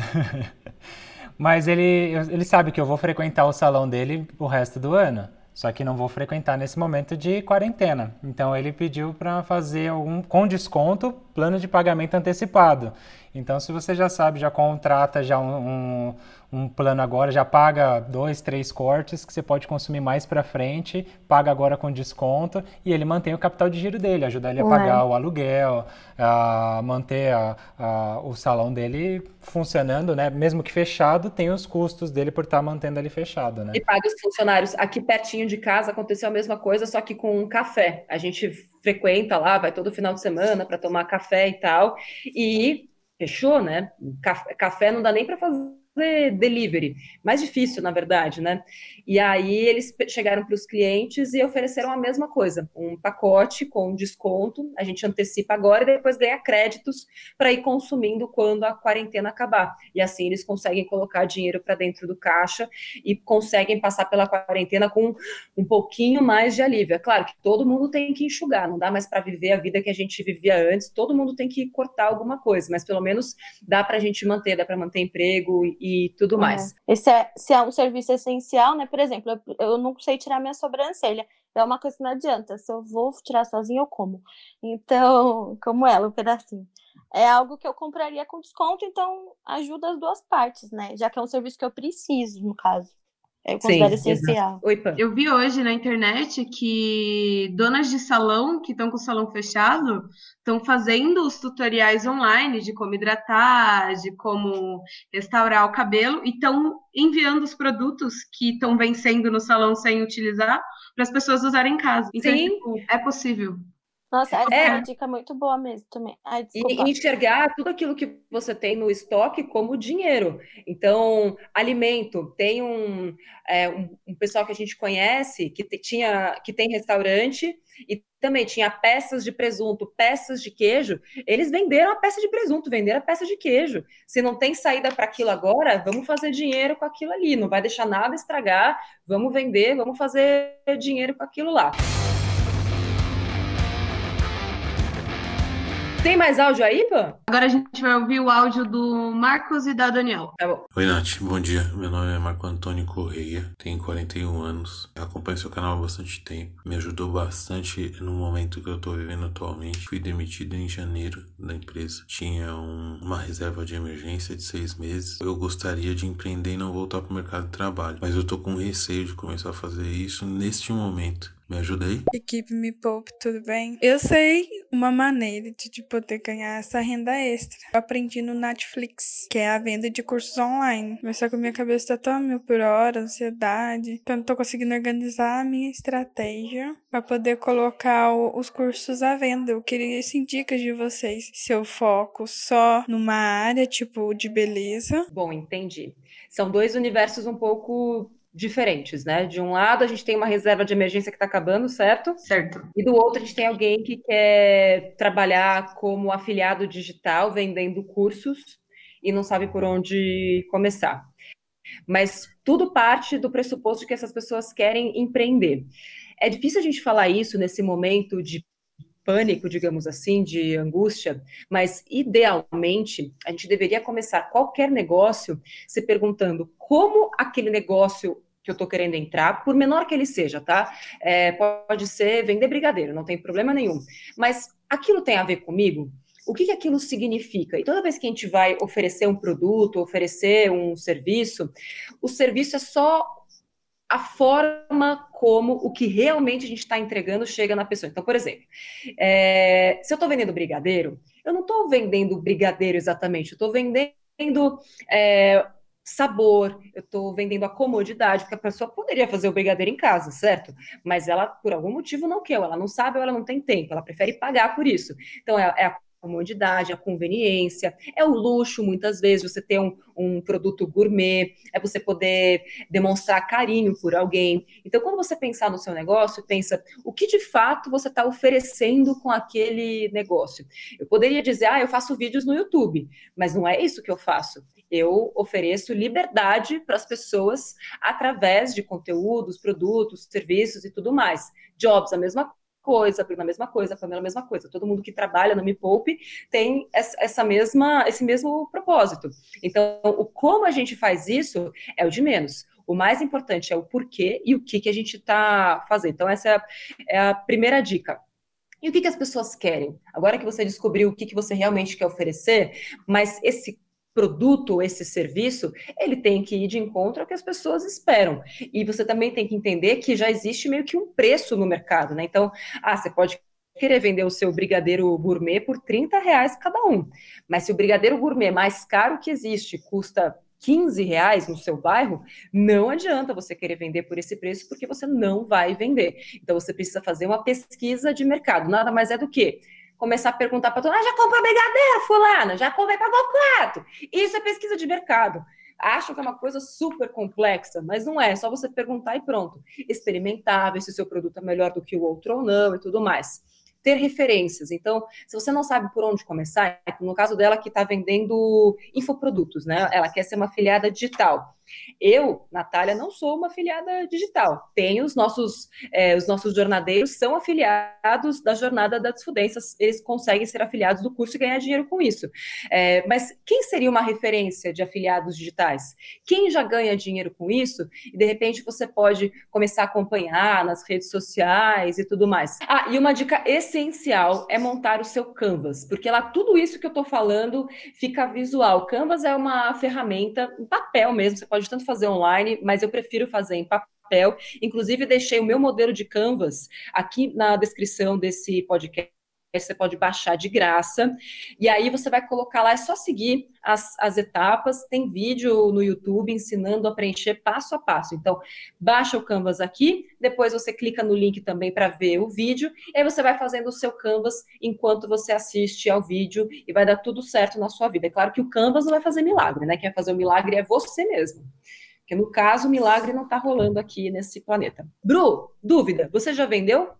mas ele, ele sabe que eu vou frequentar o salão dele o resto do ano. Só que não vou frequentar nesse momento de quarentena. Então ele pediu para fazer algum com desconto plano de pagamento antecipado. Então se você já sabe, já contrata já um, um um plano agora, já paga dois, três cortes que você pode consumir mais para frente, paga agora com desconto e ele mantém o capital de giro dele, ajuda ele a pagar o aluguel, a manter a, a, o salão dele funcionando, né? Mesmo que fechado, tem os custos dele por estar tá mantendo ele fechado, né? E paga os funcionários. Aqui pertinho de casa aconteceu a mesma coisa, só que com um café. A gente frequenta lá, vai todo final de semana para tomar café e tal, e fechou, né? Café não dá nem para fazer fazer delivery, mais difícil, na verdade, né? E aí eles chegaram para os clientes e ofereceram a mesma coisa, um pacote com desconto, a gente antecipa agora e depois ganha créditos para ir consumindo quando a quarentena acabar. E assim eles conseguem colocar dinheiro para dentro do caixa e conseguem passar pela quarentena com um pouquinho mais de alívio. É claro que todo mundo tem que enxugar, não dá mais para viver a vida que a gente vivia antes, todo mundo tem que cortar alguma coisa, mas pelo menos dá para a gente manter, dá para manter emprego e tudo mais. Esse é, se é um serviço essencial, né? Por exemplo, eu, eu não sei tirar minha sobrancelha. É uma coisa que não adianta. Se eu vou tirar sozinha, eu como. Então, como ela, um pedacinho. É algo que eu compraria com desconto, então ajuda as duas partes, né? Já que é um serviço que eu preciso, no caso. Eu considero Sim, essencial. Oi, Eu vi hoje na internet que donas de salão que estão com o salão fechado estão fazendo os tutoriais online de como hidratar, de como restaurar o cabelo e estão enviando os produtos que estão vencendo no salão sem utilizar para as pessoas usarem em casa. Então, Sim. Tipo, é possível. Nossa, essa é, é uma dica muito boa mesmo também. Ai, e enxergar tudo aquilo que você tem no estoque como dinheiro. Então, alimento. Tem um, é, um, um, pessoal que a gente conhece que tinha que tem restaurante e também tinha peças de presunto, peças de queijo. Eles venderam a peça de presunto, venderam a peça de queijo. Se não tem saída para aquilo agora, vamos fazer dinheiro com aquilo ali. Não vai deixar nada estragar. Vamos vender, vamos fazer dinheiro com aquilo lá. Tem mais áudio aí, pô? Agora a gente vai ouvir o áudio do Marcos e da Daniel. Tá bom. Oi, Nath. Bom dia. Meu nome é Marco Antônio Correia. Tenho 41 anos. Acompanho seu canal há bastante tempo. Me ajudou bastante no momento que eu tô vivendo atualmente. Fui demitido em janeiro da empresa. Tinha um, uma reserva de emergência de seis meses. Eu gostaria de empreender e não voltar pro mercado de trabalho. Mas eu tô com receio de começar a fazer isso neste momento. Me ajuda aí? Equipe Me Poupe, tudo bem? Eu sei uma maneira de, de poder ganhar essa renda extra. Eu aprendi no Netflix, que é a venda de cursos online. Mas só que a minha cabeça tá tão mil por hora, ansiedade, que eu não tô conseguindo organizar a minha estratégia para poder colocar o, os cursos à venda. Eu queria assim, dicas de vocês. Se eu foco só numa área, tipo, de beleza. Bom, entendi. São dois universos um pouco diferentes, né? De um lado, a gente tem uma reserva de emergência que está acabando, certo? Certo. E do outro, a gente tem alguém que quer trabalhar como afiliado digital, vendendo cursos e não sabe por onde começar. Mas tudo parte do pressuposto de que essas pessoas querem empreender. É difícil a gente falar isso nesse momento de pânico, digamos assim, de angústia, mas idealmente a gente deveria começar qualquer negócio se perguntando como aquele negócio que eu estou querendo entrar, por menor que ele seja, tá? É, pode ser vender brigadeiro, não tem problema nenhum. Mas aquilo tem a ver comigo? O que, que aquilo significa? E toda vez que a gente vai oferecer um produto, oferecer um serviço, o serviço é só a forma como o que realmente a gente está entregando chega na pessoa. Então, por exemplo, é, se eu estou vendendo brigadeiro, eu não estou vendendo brigadeiro exatamente, eu estou vendendo é, sabor, eu estou vendendo a comodidade, porque a pessoa poderia fazer o brigadeiro em casa, certo? Mas ela, por algum motivo, não quer, ela não sabe ou ela não tem tempo, ela prefere pagar por isso. Então, é, é a comodidade, a conveniência, é o luxo, muitas vezes, você ter um, um produto gourmet, é você poder demonstrar carinho por alguém. Então, quando você pensar no seu negócio, pensa o que de fato você está oferecendo com aquele negócio. Eu poderia dizer, ah, eu faço vídeos no YouTube, mas não é isso que eu faço. Eu ofereço liberdade para as pessoas através de conteúdos, produtos, serviços e tudo mais. Jobs, a mesma coisa, a mesma coisa, a Pamela a mesma coisa. Todo mundo que trabalha no Me Poupe tem essa mesma, esse mesmo propósito. Então, o como a gente faz isso é o de menos. O mais importante é o porquê e o que, que a gente está fazendo. Então, essa é a, é a primeira dica. E o que, que as pessoas querem? Agora que você descobriu o que, que você realmente quer oferecer, mas esse produto, esse serviço, ele tem que ir de encontro ao que as pessoas esperam. E você também tem que entender que já existe meio que um preço no mercado, né? Então, ah, você pode querer vender o seu brigadeiro gourmet por 30 reais cada um. Mas se o brigadeiro gourmet mais caro que existe custa 15 reais no seu bairro, não adianta você querer vender por esse preço, porque você não vai vender. Então você precisa fazer uma pesquisa de mercado. Nada mais é do que começar a perguntar para todo mundo, ah, já comprou brigadeiro, fulana, já comprei para quatro. Isso é pesquisa de mercado. Acham que é uma coisa super complexa, mas não é, é só você perguntar e pronto. Experimentar, ver se o seu produto é melhor do que o outro ou não e tudo mais ter referências. Então, se você não sabe por onde começar, no caso dela que está vendendo infoprodutos, né? Ela quer ser uma afiliada digital. Eu, Natália, não sou uma afiliada digital. Tenho os nossos, é, os nossos jornadeiros são afiliados da jornada das fudências, eles conseguem ser afiliados do curso e ganhar dinheiro com isso. É, mas quem seria uma referência de afiliados digitais? Quem já ganha dinheiro com isso e de repente você pode começar a acompanhar nas redes sociais e tudo mais. Ah, e uma dica essencial é montar o seu Canvas, porque lá tudo isso que eu estou falando fica visual. Canvas é uma ferramenta, um papel mesmo, você pode tanto fazer online, mas eu prefiro fazer em papel. Inclusive, deixei o meu modelo de Canvas aqui na descrição desse podcast você pode baixar de graça. E aí você vai colocar lá, é só seguir as, as etapas. Tem vídeo no YouTube ensinando a preencher passo a passo. Então, baixa o Canvas aqui, depois você clica no link também para ver o vídeo, e aí você vai fazendo o seu Canvas enquanto você assiste ao vídeo e vai dar tudo certo na sua vida. É claro que o Canvas não vai fazer milagre, né? Quem vai fazer o milagre é você mesmo. Porque no caso, o milagre não está rolando aqui nesse planeta. Bru, dúvida, você já vendeu?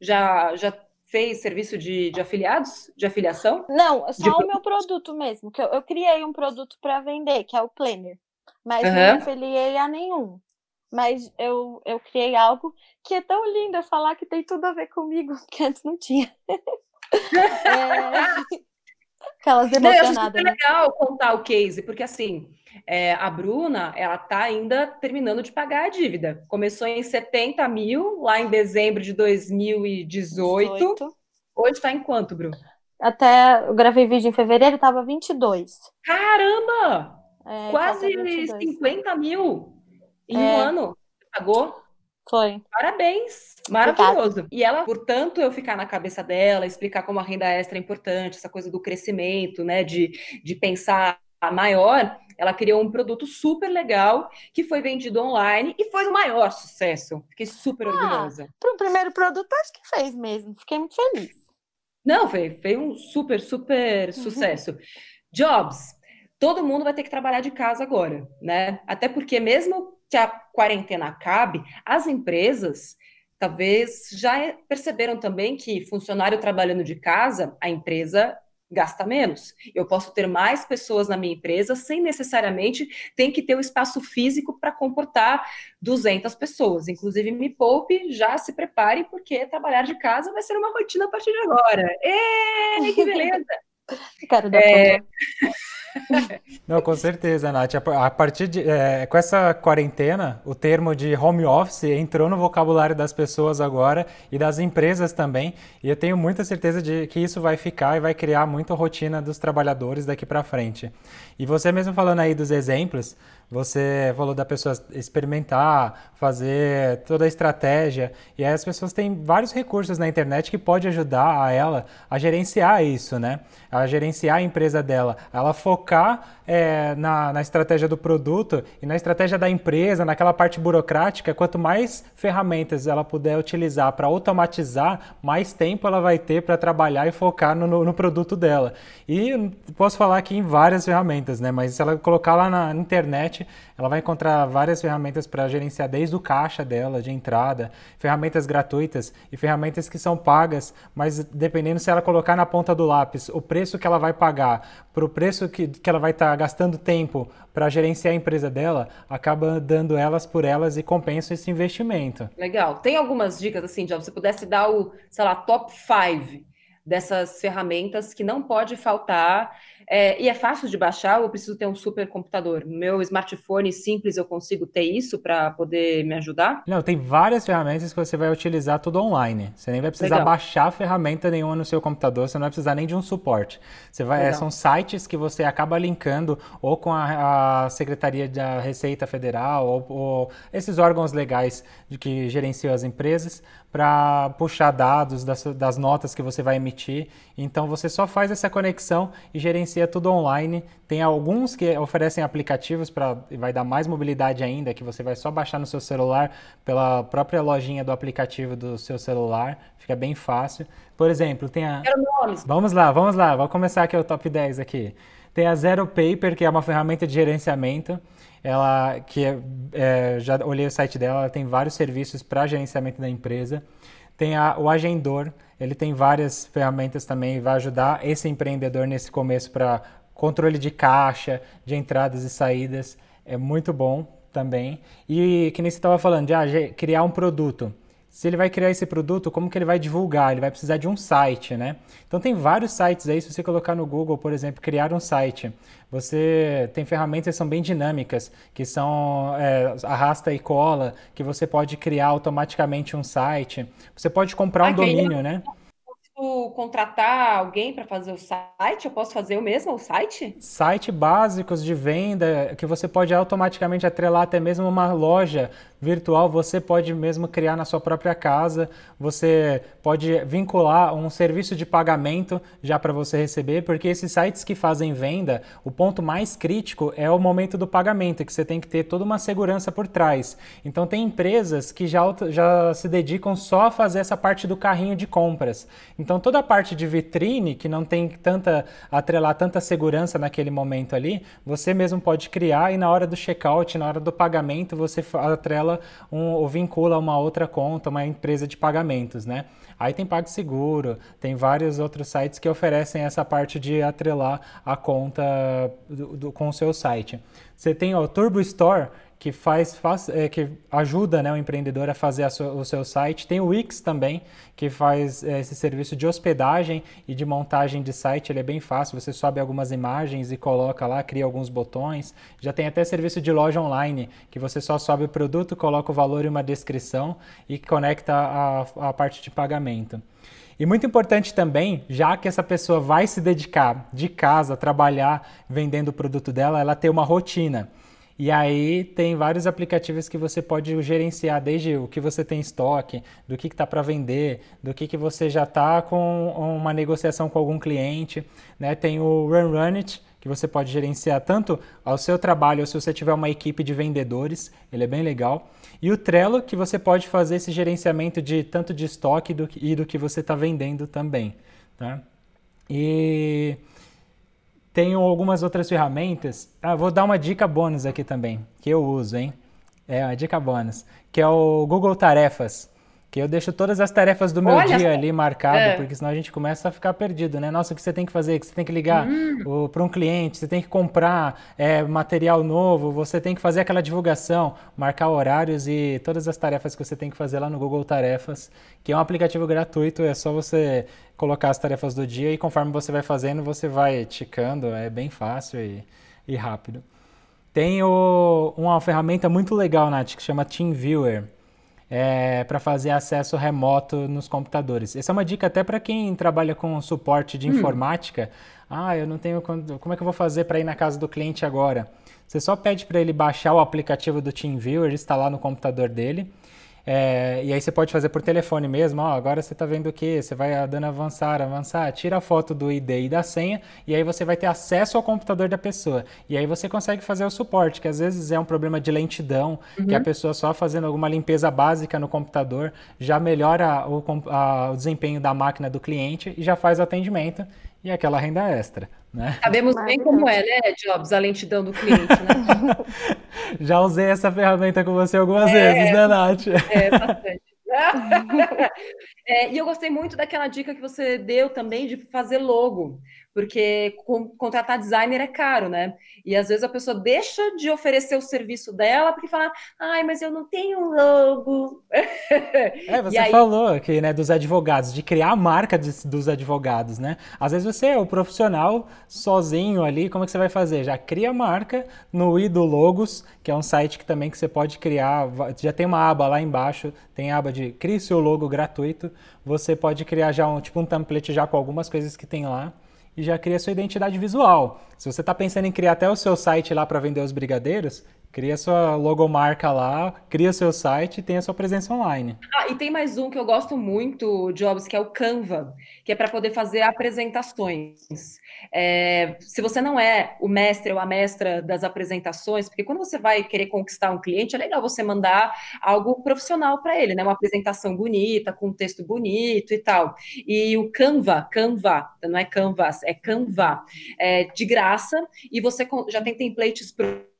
Já, já fez serviço de, de afiliados, de afiliação? Não, só de... o meu produto mesmo, que eu, eu criei um produto para vender, que é o Planner, mas uhum. não afiliei a nenhum. Mas eu, eu criei algo que é tão lindo eu falar que tem tudo a ver comigo, que antes não tinha. é... Aquelas emocionadas. Não, eu acho né? legal contar o case, porque assim, é, a Bruna, ela tá ainda terminando de pagar a dívida. Começou em 70 mil, lá em dezembro de 2018. 18. Hoje está em quanto, Bru? Até eu gravei vídeo em fevereiro, tava 22. Caramba! É, Quase 50 mil em é. um ano. Pagou? Foi. Parabéns, maravilhoso. Obrigada. E ela, portanto, eu ficar na cabeça dela, explicar como a renda extra é importante, essa coisa do crescimento, né, de, de pensar maior, ela criou um produto super legal que foi vendido online e foi o maior sucesso. Fiquei super ah, orgulhosa. Para o primeiro produto, acho que fez mesmo. Fiquei muito feliz. Não, foi, foi um super, super sucesso. Jobs, todo mundo vai ter que trabalhar de casa agora, né? Até porque mesmo que a quarentena acabe, as empresas talvez já perceberam também que funcionário trabalhando de casa, a empresa gasta menos. Eu posso ter mais pessoas na minha empresa sem necessariamente ter que ter o um espaço físico para comportar 200 pessoas. Inclusive, me poupe, já se prepare, porque trabalhar de casa vai ser uma rotina a partir de agora. Ê, que beleza! Quero dar é... Não, com certeza, Nath. A partir de. É, com essa quarentena, o termo de home office entrou no vocabulário das pessoas agora e das empresas também. E eu tenho muita certeza de que isso vai ficar e vai criar muita rotina dos trabalhadores daqui para frente. E você mesmo falando aí dos exemplos, você falou da pessoa experimentar, fazer toda a estratégia, e aí as pessoas têm vários recursos na internet que pode ajudar a ela a gerenciar isso, né? A gerenciar a empresa dela, ela focar é, na, na estratégia do produto e na estratégia da empresa, naquela parte burocrática. Quanto mais ferramentas ela puder utilizar para automatizar, mais tempo ela vai ter para trabalhar e focar no, no, no produto dela. E posso falar aqui em várias ferramentas, né? Mas se ela colocar lá na internet ela vai encontrar várias ferramentas para gerenciar desde o caixa dela, de entrada, ferramentas gratuitas e ferramentas que são pagas, mas dependendo se ela colocar na ponta do lápis o preço que ela vai pagar para o preço que, que ela vai estar tá gastando tempo para gerenciar a empresa dela, acaba dando elas por elas e compensa esse investimento. Legal. Tem algumas dicas assim, se você pudesse dar o, sei lá, top 5 dessas ferramentas que não pode faltar é, e é fácil de baixar ou eu preciso ter um supercomputador? Meu smartphone simples eu consigo ter isso para poder me ajudar? Não, tem várias ferramentas que você vai utilizar tudo online. Você nem vai precisar Legal. baixar ferramenta nenhuma no seu computador, você não vai precisar nem de um suporte. Você vai, são sites que você acaba linkando ou com a, a Secretaria da Receita Federal ou, ou esses órgãos legais de que gerenciam as empresas para puxar dados das, das notas que você vai emitir. Então você só faz essa conexão e gerencia é tudo online. Tem alguns que oferecem aplicativos para vai dar mais mobilidade ainda, que você vai só baixar no seu celular pela própria lojinha do aplicativo do seu celular. Fica bem fácil. Por exemplo, tem a. Vamos lá, vamos lá. Vou começar aqui o top 10 aqui. Tem a Zero Paper, que é uma ferramenta de gerenciamento. Ela que é, é, já olhei o site dela, ela tem vários serviços para gerenciamento da empresa. Tem a, o Agendor, ele tem várias ferramentas também, vai ajudar esse empreendedor nesse começo para controle de caixa, de entradas e saídas. É muito bom também. E que nem você estava falando, de ah, criar um produto se ele vai criar esse produto, como que ele vai divulgar? Ele vai precisar de um site, né? Então tem vários sites aí, se você colocar no Google, por exemplo, criar um site, você tem ferramentas que são bem dinâmicas, que são é, arrasta e cola, que você pode criar automaticamente um site. Você pode comprar um domínio, né? contratar alguém para fazer o site? Eu posso fazer eu mesmo o site? Site básicos de venda que você pode automaticamente atrelar até mesmo uma loja virtual você pode mesmo criar na sua própria casa. Você pode vincular um serviço de pagamento já para você receber, porque esses sites que fazem venda, o ponto mais crítico é o momento do pagamento, que você tem que ter toda uma segurança por trás. Então tem empresas que já, já se dedicam só a fazer essa parte do carrinho de compras. Então toda a parte de vitrine, que não tem tanta atrelar tanta segurança naquele momento ali, você mesmo pode criar e na hora do checkout, na hora do pagamento, você atrela um, ou vincula uma outra conta, uma empresa de pagamentos, né? Aí tem PagSeguro, tem vários outros sites que oferecem essa parte de atrelar a conta do, do, com o seu site. Você tem o Turbo Store, que faz, faz é, que ajuda né, o empreendedor a fazer a o seu site. Tem o Wix também, que faz é, esse serviço de hospedagem e de montagem de site. Ele é bem fácil, você sobe algumas imagens e coloca lá, cria alguns botões. Já tem até serviço de loja online, que você só sobe o produto, coloca o valor e uma descrição e conecta a, a parte de pagamento. E muito importante também, já que essa pessoa vai se dedicar de casa trabalhar vendendo o produto dela, ela ter uma rotina. E aí tem vários aplicativos que você pode gerenciar, desde o que você tem em estoque, do que está para vender, do que, que você já está com uma negociação com algum cliente. Né? Tem o Run Run It, que você pode gerenciar tanto ao seu trabalho ou se você tiver uma equipe de vendedores, ele é bem legal. E o Trello, que você pode fazer esse gerenciamento de tanto de estoque do, e do que você está vendendo também. Tá? E tenho algumas outras ferramentas. Ah, vou dar uma dica bônus aqui também, que eu uso, hein? É uma dica bônus, que é o Google Tarefas que eu deixo todas as tarefas do meu Olha, dia ali marcado, é. porque senão a gente começa a ficar perdido, né? Nossa, o que você tem que fazer? Que você tem que ligar hum. para um cliente, você tem que comprar é, material novo, você tem que fazer aquela divulgação, marcar horários e todas as tarefas que você tem que fazer lá no Google Tarefas, que é um aplicativo gratuito, é só você colocar as tarefas do dia e conforme você vai fazendo, você vai ticando, é bem fácil e, e rápido. Tem o, uma ferramenta muito legal, Nath, que chama TeamViewer é, para fazer acesso remoto nos computadores. Essa é uma dica até para quem trabalha com suporte de hum. informática. Ah, eu não tenho. Como é que eu vou fazer para ir na casa do cliente agora? Você só pede para ele baixar o aplicativo do TeamViewer, instalar no computador dele. É, e aí você pode fazer por telefone mesmo, ó, agora você está vendo o que? Você vai dando avançar, avançar, tira a foto do ID e da senha, e aí você vai ter acesso ao computador da pessoa. E aí você consegue fazer o suporte, que às vezes é um problema de lentidão, uhum. que a pessoa só fazendo alguma limpeza básica no computador já melhora o, a, o desempenho da máquina do cliente e já faz o atendimento e aquela renda extra. Né? Sabemos bem como é, né, Jobs, a lentidão do cliente, né? Já usei essa ferramenta com você algumas é, vezes, né, Nath? É, bastante. é, e eu gostei muito daquela dica que você deu também de fazer logo porque contratar designer é caro, né? E às vezes a pessoa deixa de oferecer o serviço dela porque fala, ai, mas eu não tenho logo. É, você aí... falou aqui, né, dos advogados, de criar a marca de, dos advogados, né? Às vezes você é o profissional sozinho ali, como é que você vai fazer? Já cria a marca no Ido Logos, que é um site que também que você pode criar, já tem uma aba lá embaixo, tem a aba de crie seu logo gratuito, você pode criar já um tipo um template já com algumas coisas que tem lá e já cria sua identidade visual. Se você está pensando em criar até o seu site lá para vender os brigadeiros, cria sua logomarca lá, cria seu site e tenha sua presença online. Ah, e tem mais um que eu gosto muito, Jobs, que é o Canva, que é para poder fazer apresentações. É, se você não é o mestre ou a mestra das apresentações, porque quando você vai querer conquistar um cliente, é legal você mandar algo profissional para ele, né? Uma apresentação bonita, com um texto bonito e tal. E o Canva, Canva, não é Canvas, é Canva, é de graça, e você já tem templates prontos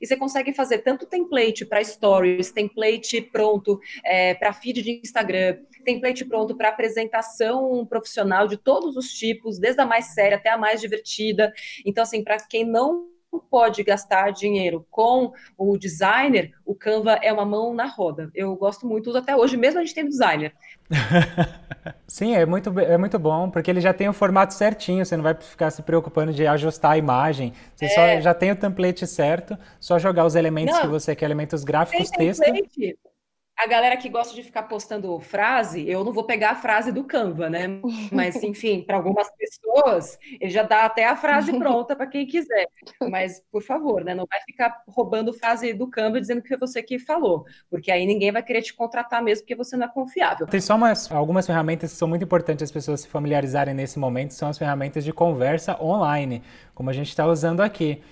e você consegue fazer tanto template para stories, template pronto é, para feed de Instagram, template pronto para apresentação profissional de todos os tipos, desde a mais séria até a mais divertida. Então, assim, para quem não pode gastar dinheiro com o designer, o Canva é uma mão na roda. Eu gosto muito, uso até hoje, mesmo a gente tendo designer. Sim, é muito, é muito bom, porque ele já tem o formato certinho, você não vai ficar se preocupando de ajustar a imagem. Você é. só já tem o template certo, só jogar os elementos não, que você quer, elementos gráficos, texto. Template a galera que gosta de ficar postando frase, eu não vou pegar a frase do Canva, né? Mas, enfim, para algumas pessoas, ele já dá até a frase pronta para quem quiser. Mas, por favor, né? Não vai ficar roubando frase do Canva dizendo que foi você que falou, porque aí ninguém vai querer te contratar mesmo porque você não é confiável. Tem só umas, algumas ferramentas que são muito importantes as pessoas se familiarizarem nesse momento, são as ferramentas de conversa online, como a gente está usando aqui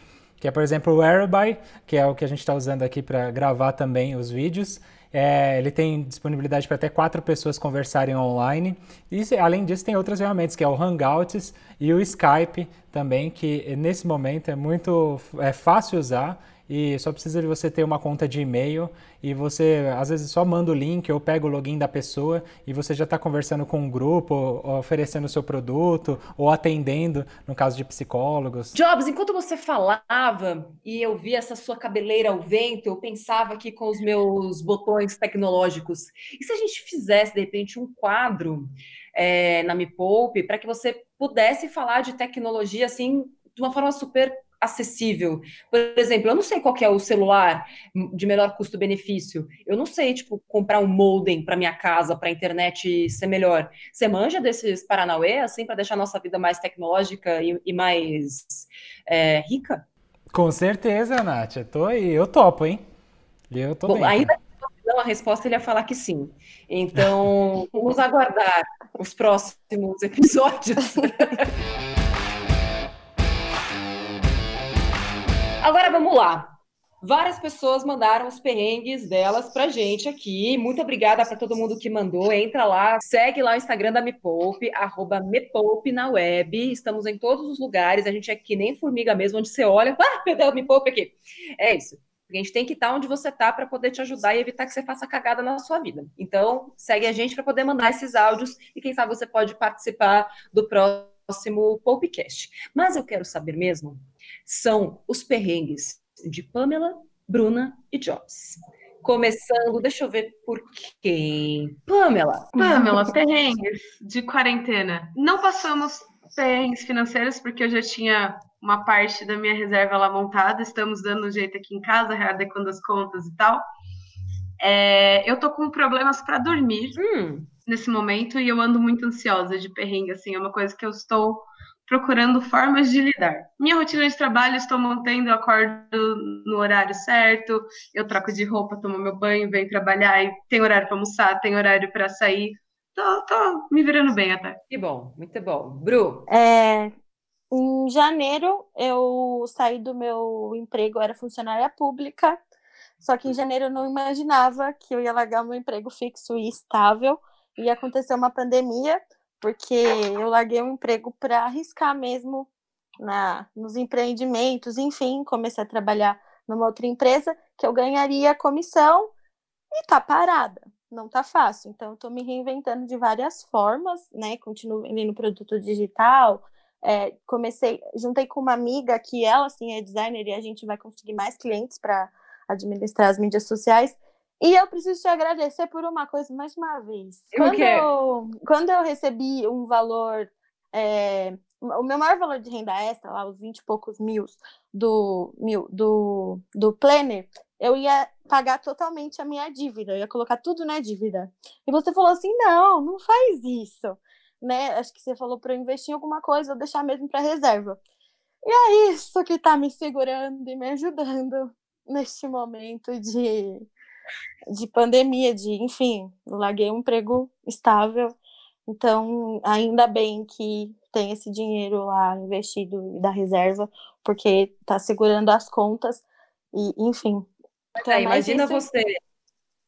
que é, por exemplo, o Airby, que é o que a gente está usando aqui para gravar também os vídeos. É, ele tem disponibilidade para até quatro pessoas conversarem online. E além disso, tem outras ferramentas, que é o Hangouts e o Skype também, que nesse momento é muito é fácil usar e só precisa de você ter uma conta de e-mail e você às vezes só manda o link ou pega o login da pessoa e você já está conversando com um grupo, oferecendo o seu produto ou atendendo, no caso de psicólogos. Jobs, enquanto você falava e eu vi essa sua cabeleira ao vento, eu pensava aqui com os meus botões tecnológicos. E se a gente fizesse, de repente, um quadro é, na Me Poupe para que você pudesse falar de tecnologia assim de uma forma super acessível. Por exemplo, eu não sei qual é o celular de menor custo-benefício. Eu não sei, tipo, comprar um modem para minha casa, para a internet ser melhor. Você manja desses Paranauê, assim, para deixar a nossa vida mais tecnológica e, e mais é, rica? Com certeza, Nath. Eu tô eu topo, hein? Eu tô Bom, bem. Ainda não, a resposta ele ia falar que sim. Então, vamos aguardar os próximos episódios. Agora vamos lá. Várias pessoas mandaram os perrengues delas pra gente aqui. Muito obrigada para todo mundo que mandou. Entra lá, segue lá o Instagram da Me Poupe, arroba Me Poupe na web. Estamos em todos os lugares. A gente é que nem formiga mesmo, onde você olha, ah, meu Deus, Me Poupe aqui. É isso. a gente tem que estar onde você está para poder te ajudar e evitar que você faça cagada na sua vida. Então, segue a gente para poder mandar esses áudios e quem sabe você pode participar do próximo Popecast. Mas eu quero saber mesmo são os perrengues de Pamela, Bruna e Jobs. Começando, deixa eu ver por quem. Pamela. Pamela, perrengues de quarentena. Não passamos perrengues financeiros, porque eu já tinha uma parte da minha reserva lá montada. Estamos dando um jeito aqui em casa, readequando as contas e tal. É, eu tô com problemas para dormir hum. nesse momento e eu ando muito ansiosa de perrengue, assim, é uma coisa que eu estou procurando formas de lidar. Minha rotina de trabalho estou mantendo, eu acordo no horário certo, eu troco de roupa, tomo meu banho, venho trabalhar e tem horário para almoçar, tem horário para sair. Tô, tô me virando bem até. Que bom, muito bom. Bru? É, em janeiro eu saí do meu emprego, eu era funcionária pública, só que em janeiro eu não imaginava que eu ia largar meu emprego fixo e estável, e aconteceu uma pandemia, porque eu larguei um emprego para arriscar mesmo na, nos empreendimentos, enfim, comecei a trabalhar numa outra empresa que eu ganharia comissão e tá parada. Não tá fácil. Então, eu tô me reinventando de várias formas, né? Continuo vendendo produto digital. É, comecei, juntei com uma amiga que ela, assim, é designer e a gente vai conseguir mais clientes para administrar as mídias sociais. E eu preciso te agradecer por uma coisa mais uma vez. Quando, eu, quando eu recebi um valor é, o meu maior valor de renda extra, lá, os 20 e poucos mil do, mil, do, do planner, eu ia pagar totalmente a minha dívida, eu ia colocar tudo na dívida. E você falou assim: não, não faz isso. Né? Acho que você falou para eu investir em alguma coisa ou deixar mesmo para reserva. E é isso que está me segurando e me ajudando neste momento de, de pandemia, de, enfim, larguei um emprego estável. Então, ainda bem que tem esse dinheiro lá investido da reserva, porque está segurando as contas e, enfim. Então, é, imagina isso... você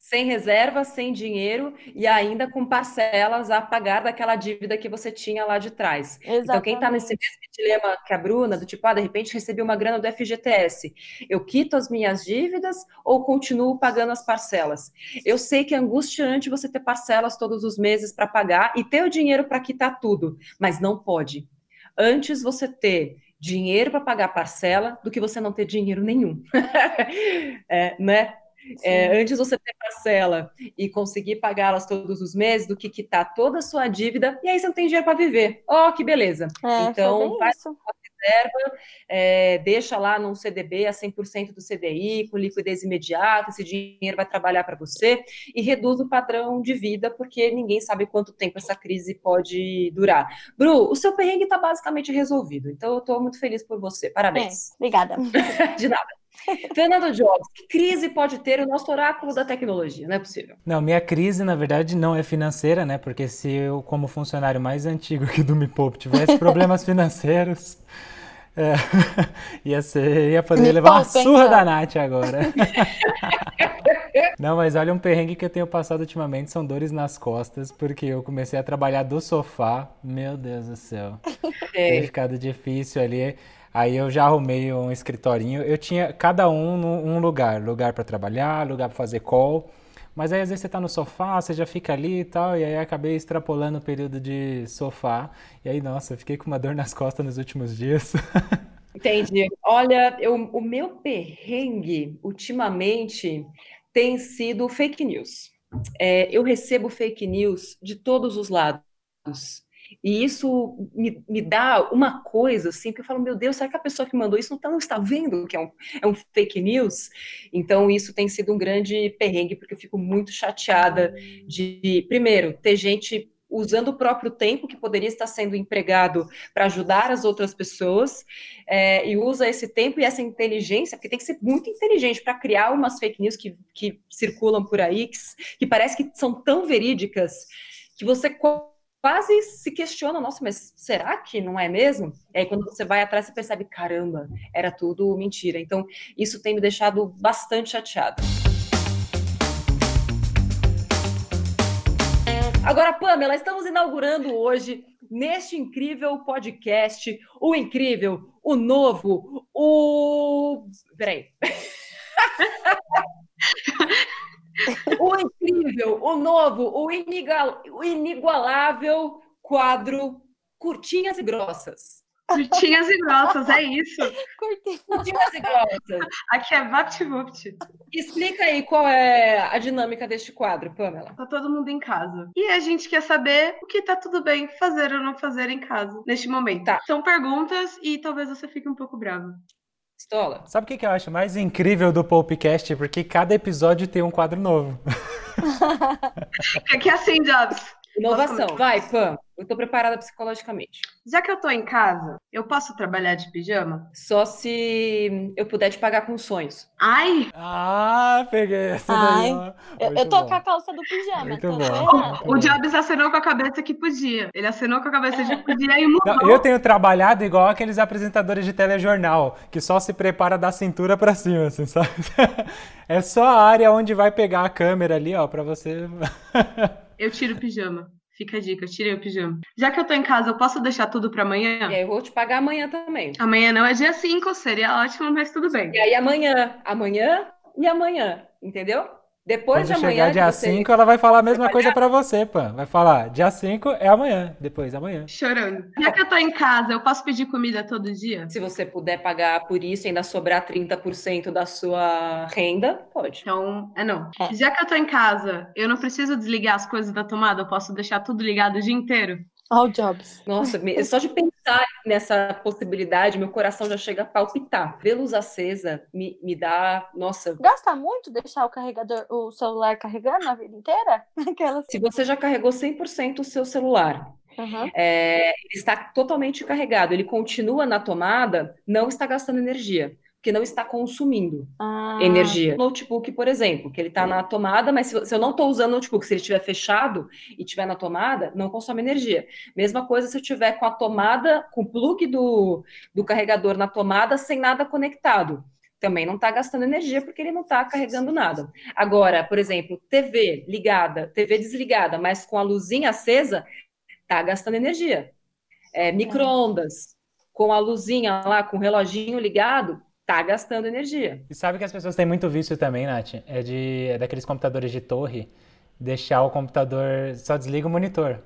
sem reserva, sem dinheiro e ainda com parcelas a pagar daquela dívida que você tinha lá de trás. Exatamente. Então, quem está nesse mesmo dilema que a Bruna, do tipo, ah, de repente recebi uma grana do FGTS, eu quito as minhas dívidas ou continuo pagando as parcelas? Eu sei que é angustiante você ter parcelas todos os meses para pagar e ter o dinheiro para quitar tudo, mas não pode. Antes você ter dinheiro para pagar parcela do que você não ter dinheiro nenhum. é, né? É, antes você ter parcela e conseguir pagá-las todos os meses do que quitar toda a sua dívida e aí você não tem dinheiro para viver. Ó, oh, que beleza. É, então, faz isso. uma reserva, é, deixa lá num CDB a 100% do CDI, com liquidez imediata, esse dinheiro vai trabalhar para você e reduz o padrão de vida, porque ninguém sabe quanto tempo essa crise pode durar. Bru, o seu perrengue está basicamente resolvido, então eu estou muito feliz por você. Parabéns. É, obrigada. de nada. Fernando Jobs, que crise pode ter o nosso oráculo da tecnologia? Não é possível. Não, minha crise, na verdade, não é financeira, né? Porque se eu, como funcionário mais antigo que do Me Poupe, tivesse problemas financeiros, é, ia, ser, ia poder Me levar uma surra então. da Nath agora. Não, mas olha um perrengue que eu tenho passado ultimamente, são dores nas costas, porque eu comecei a trabalhar do sofá. Meu Deus do céu. É. Tem ficado difícil ali. Aí eu já arrumei um escritorinho. Eu tinha cada um num lugar, lugar para trabalhar, lugar para fazer call. Mas aí às vezes você tá no sofá, você já fica ali e tal, e aí acabei extrapolando o período de sofá. E aí, nossa, fiquei com uma dor nas costas nos últimos dias. Entendi. Olha, eu, o meu perrengue ultimamente tem sido fake news. É, eu recebo fake news de todos os lados. E isso me, me dá uma coisa, assim, que eu falo, meu Deus, será que a pessoa que mandou isso não, tá, não está vendo que é um, é um fake news? Então, isso tem sido um grande perrengue, porque eu fico muito chateada de, primeiro, ter gente usando o próprio tempo que poderia estar sendo empregado para ajudar as outras pessoas, é, e usa esse tempo e essa inteligência, porque tem que ser muito inteligente para criar umas fake news que, que circulam por aí, que, que parece que são tão verídicas, que você quase se questiona, nossa, mas será que não é mesmo? E aí quando você vai atrás, você percebe, caramba, era tudo mentira. Então, isso tem me deixado bastante chateada. Agora, Pamela, estamos inaugurando hoje, neste incrível podcast, o incrível, o novo, o. Peraí. o incrível, o novo, o, inigual, o inigualável quadro Curtinhas e Grossas. Curtinhas e grossas, é isso. Curtinhas e grossas. Aqui é VaptVupt. Explica aí qual é a dinâmica deste quadro, Pamela. Tá todo mundo em casa. E a gente quer saber o que tá tudo bem fazer ou não fazer em casa, neste momento. Tá. São perguntas e talvez você fique um pouco bravo. Pistola. Sabe o que, que eu acho mais incrível do Popcast? Porque cada episódio tem um quadro novo. que é assim, Jobs. Inovação. Vai, Pam. Eu tô preparada psicologicamente. Já que eu tô em casa, eu posso trabalhar de pijama? Só se eu puder te pagar com sonhos. Ai! Ah, peguei essa Ai. daí. Eu, eu tô bom. com a calça do pijama. Muito bom. O, o Jobs acenou com a cabeça que podia. Ele acenou com a cabeça de podia e mudou. Não, eu tenho trabalhado igual aqueles apresentadores de telejornal, que só se prepara da cintura pra cima, assim, sabe? É só a área onde vai pegar a câmera ali, ó, pra você... Eu tiro o pijama. Fica a dica, tirei o pijama. Já que eu tô em casa, eu posso deixar tudo pra amanhã? E aí eu vou te pagar amanhã também. Amanhã não é dia 5, seria ótimo, mas tudo bem. E aí amanhã, amanhã e amanhã, entendeu? Depois Quando de amanhã. chegar dia você... 5, ela vai falar a mesma coisa pra você, pô. Vai falar, dia 5 é amanhã, depois amanhã. Chorando. Já que eu tô em casa, eu posso pedir comida todo dia? Se você puder pagar por isso e ainda sobrar 30% da sua renda, pode. Então, é não. Já que eu tô em casa, eu não preciso desligar as coisas da tomada, eu posso deixar tudo ligado o dia inteiro? All jobs. Nossa, só de pensar nessa possibilidade, meu coração já chega a palpitar. Ver luz acesa me, me dá. Nossa. Gasta muito deixar o carregador, o celular carregando a vida inteira? Aquelas... Se você já carregou 100% o seu celular, Uhum. é, ele está totalmente carregado, ele continua na tomada, não está gastando energia, porque não está consumindo Ah, energia. Notebook, por exemplo, que ele está na tomada, mas se, eu não estou usando o notebook, se ele estiver fechado e estiver na tomada, não consome energia. Mesma coisa se eu tiver com a tomada, com o plug do, do carregador na tomada, sem nada conectado. Também não está gastando energia porque ele não está carregando nada. Agora, por exemplo, TV ligada, TV desligada, mas com a luzinha acesa, está gastando energia. É, micro-ondas, com a luzinha lá, com o reloginho ligado, tá gastando energia. E sabe que as pessoas têm muito vício também, Nath? É, de, é daqueles computadores de torre, deixar o computador, só desliga o monitor.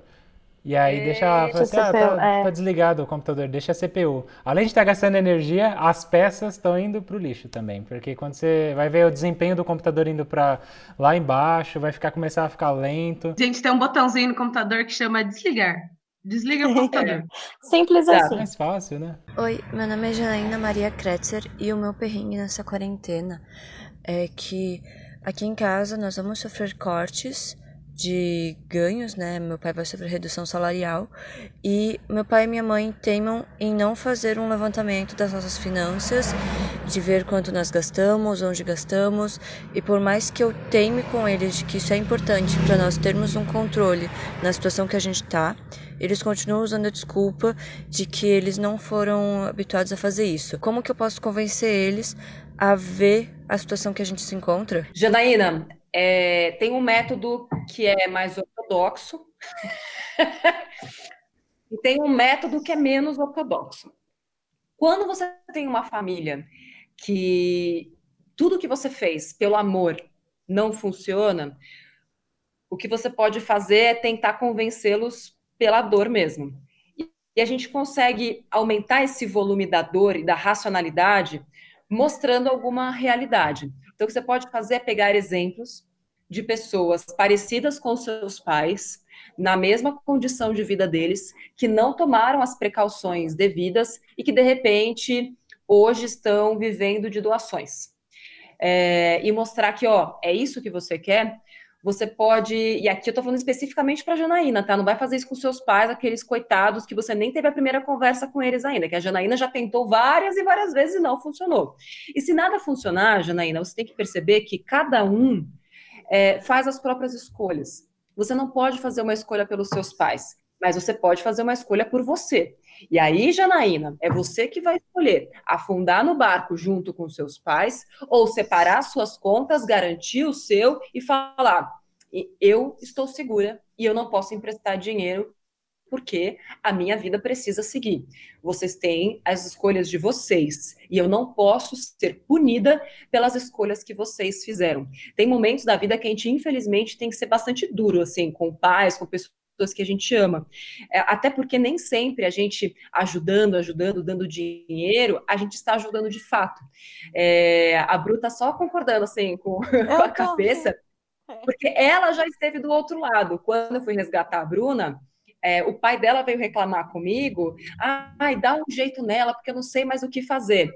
E aí deixa, assim, Deixa a ah, tá, é. tá desligado o computador, deixa a CPU. Além de estar gastando energia, as peças estão indo pro lixo também, porque quando você vai ver o desempenho do computador indo para lá embaixo, vai ficar começar a ficar lento. Gente, tem um botãozinho no computador que chama desligar. Desliga o computador. Simples Tá. assim. Mais fácil, né? Oi, meu nome é Janaína Maria Kretzer e o meu perrengue nessa quarentena é que aqui em casa nós vamos sofrer cortes de ganhos, né? Meu pai vai sofrer redução salarial e meu pai e minha mãe teimam em não fazer um levantamento das nossas finanças, de ver quanto nós gastamos, onde gastamos e por mais que eu teime com eles de que isso é importante para nós termos um controle na situação que a gente tá, eles continuam usando a desculpa de que eles não foram habituados a fazer isso. Como que eu posso convencer eles a ver a situação que a gente se encontra? Janaína, é, tem um método que é mais ortodoxo e tem um método que é menos ortodoxo. Quando você tem uma família que tudo que você fez pelo amor não funciona, o que você pode fazer é tentar convencê-los pela dor mesmo. E- a gente consegue aumentar esse volume da dor e da racionalidade mostrando alguma realidade. Então, o que você pode fazer é pegar exemplos de pessoas parecidas com seus pais, na mesma condição de vida deles, que não tomaram as precauções devidas e que, de repente, hoje estão vivendo de doações. É, e mostrar que, ó, é isso que você quer, você pode. E aqui eu tô falando especificamente para Janaína, tá? Não vai fazer isso com seus pais, aqueles coitados que você nem teve a primeira conversa com eles ainda, que a Janaína já tentou várias e várias vezes e não funcionou. E se nada funcionar, Janaína, você tem que perceber que cada um é, faz as próprias escolhas. Você não pode fazer uma escolha pelos seus pais, mas você pode fazer uma escolha por você. E aí, Janaína, é você que vai escolher afundar no barco junto com seus pais ou separar suas contas, garantir o seu e falar: "E- eu estou segura e eu não posso emprestar dinheiro porque a minha vida precisa seguir. Vocês têm as escolhas de vocês e eu não posso ser punida pelas escolhas que vocês fizeram. Tem momentos da vida que a gente, infelizmente, tem que ser bastante duro, assim, com pais, com pessoas que a gente ama. É, até porque nem sempre a gente ajudando, ajudando, dando dinheiro, a gente está ajudando de fato. É, a Bru tá só concordando, assim, com, com a cabeça, porque ela já esteve do outro lado. Quando eu fui resgatar a Bruna, é, o pai dela veio reclamar comigo, ai, dá um jeito nela, porque eu não sei mais o que fazer.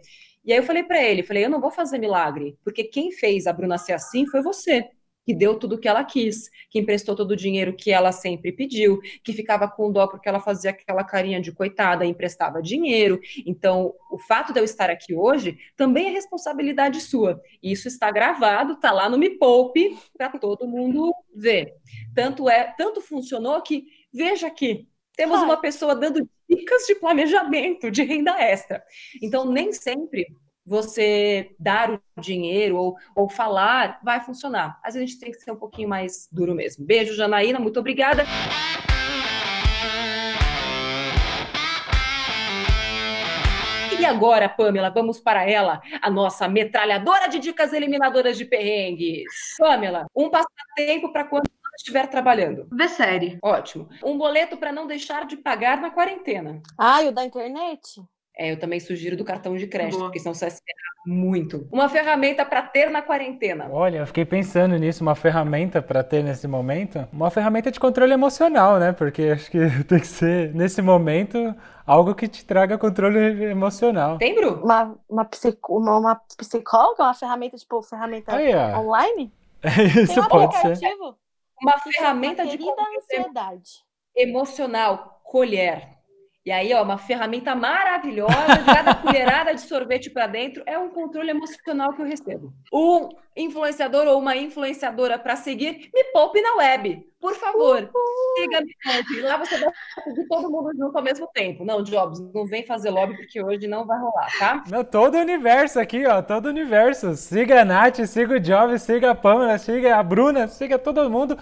E aí eu falei para ele, falei, eu não vou fazer milagre, porque quem fez a Bruna ser assim foi você, que deu tudo o que ela quis, que emprestou todo o dinheiro que ela sempre pediu, que ficava com dó porque ela fazia aquela carinha de coitada e emprestava dinheiro. Então, o fato de eu estar aqui hoje também é responsabilidade sua. Isso está gravado, tá lá no Me Poupe para todo mundo ver. Tanto é, tanto funcionou que veja aqui, temos uma pessoa dando dicas de planejamento de renda extra. Então, nem sempre você dar o dinheiro ou, ou falar, vai funcionar. Às vezes a gente tem que ser um pouquinho mais duro mesmo. Beijo, Janaína, muito obrigada. E agora, Pamela, vamos para ela, a nossa metralhadora de dicas eliminadoras de perrengues. Pamela, um passatempo para quando estiver trabalhando. Vê série. Ótimo. Um boleto para não deixar de pagar na quarentena. Ah, e o da internet? É, eu também sugiro do cartão de crédito, Boa. porque senão você vai se ferrar muito. Uma ferramenta para ter na quarentena. Olha, eu fiquei pensando nisso, uma ferramenta para ter nesse momento. Uma ferramenta de controle emocional, né? Porque acho que tem que ser, nesse momento, algo que te traga controle emocional. Tem, Bru? Uma, uma, psico, uma, uma psicóloga? Uma ferramenta, tipo, ferramenta Aí, online? Isso um pode ser. Uma ferramenta de ansiedade emocional, colher. E aí, ó, uma ferramenta maravilhosa, cada colherada de sorvete para dentro é um controle emocional que eu recebo. Um influenciador ou uma influenciadora para seguir, me poupe na web. Por favor, siga me poupe. Lá você vai seguir todo mundo junto ao mesmo tempo. Não, Jobs, não vem fazer lobby porque hoje não vai rolar, tá? Não, todo o universo aqui, ó, todo o universo. Siga a Nath, siga o Jobs, siga a Pamela, siga a Bruna, siga todo mundo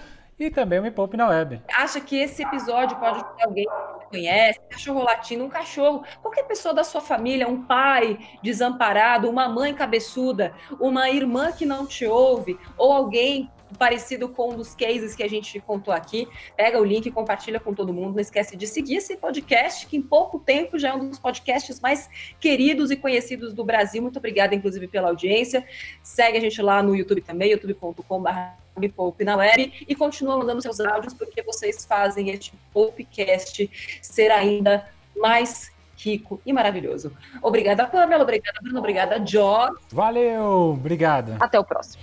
e também o Me Poupe na Web. Acha que esse episódio pode ajudar alguém que conhece, cachorro latino, um cachorro, qualquer pessoa da sua família, um pai desamparado, uma mãe cabeçuda, uma irmã que não te ouve, ou alguém parecido com um dos cases que a gente contou aqui. Pega o link e compartilha com todo mundo. Não esquece de seguir esse podcast, que em pouco tempo já é um dos podcasts mais queridos e conhecidos do Brasil. Muito obrigada, inclusive, pela audiência. Segue a gente lá no YouTube também, youtube.com.br me poupe na web e continua mandando seus áudios porque vocês fazem este podcast ser ainda mais rico e maravilhoso. Obrigada, Pamela. Obrigada, Bruno. Obrigada, Job. Valeu. Obrigada. Até o próximo.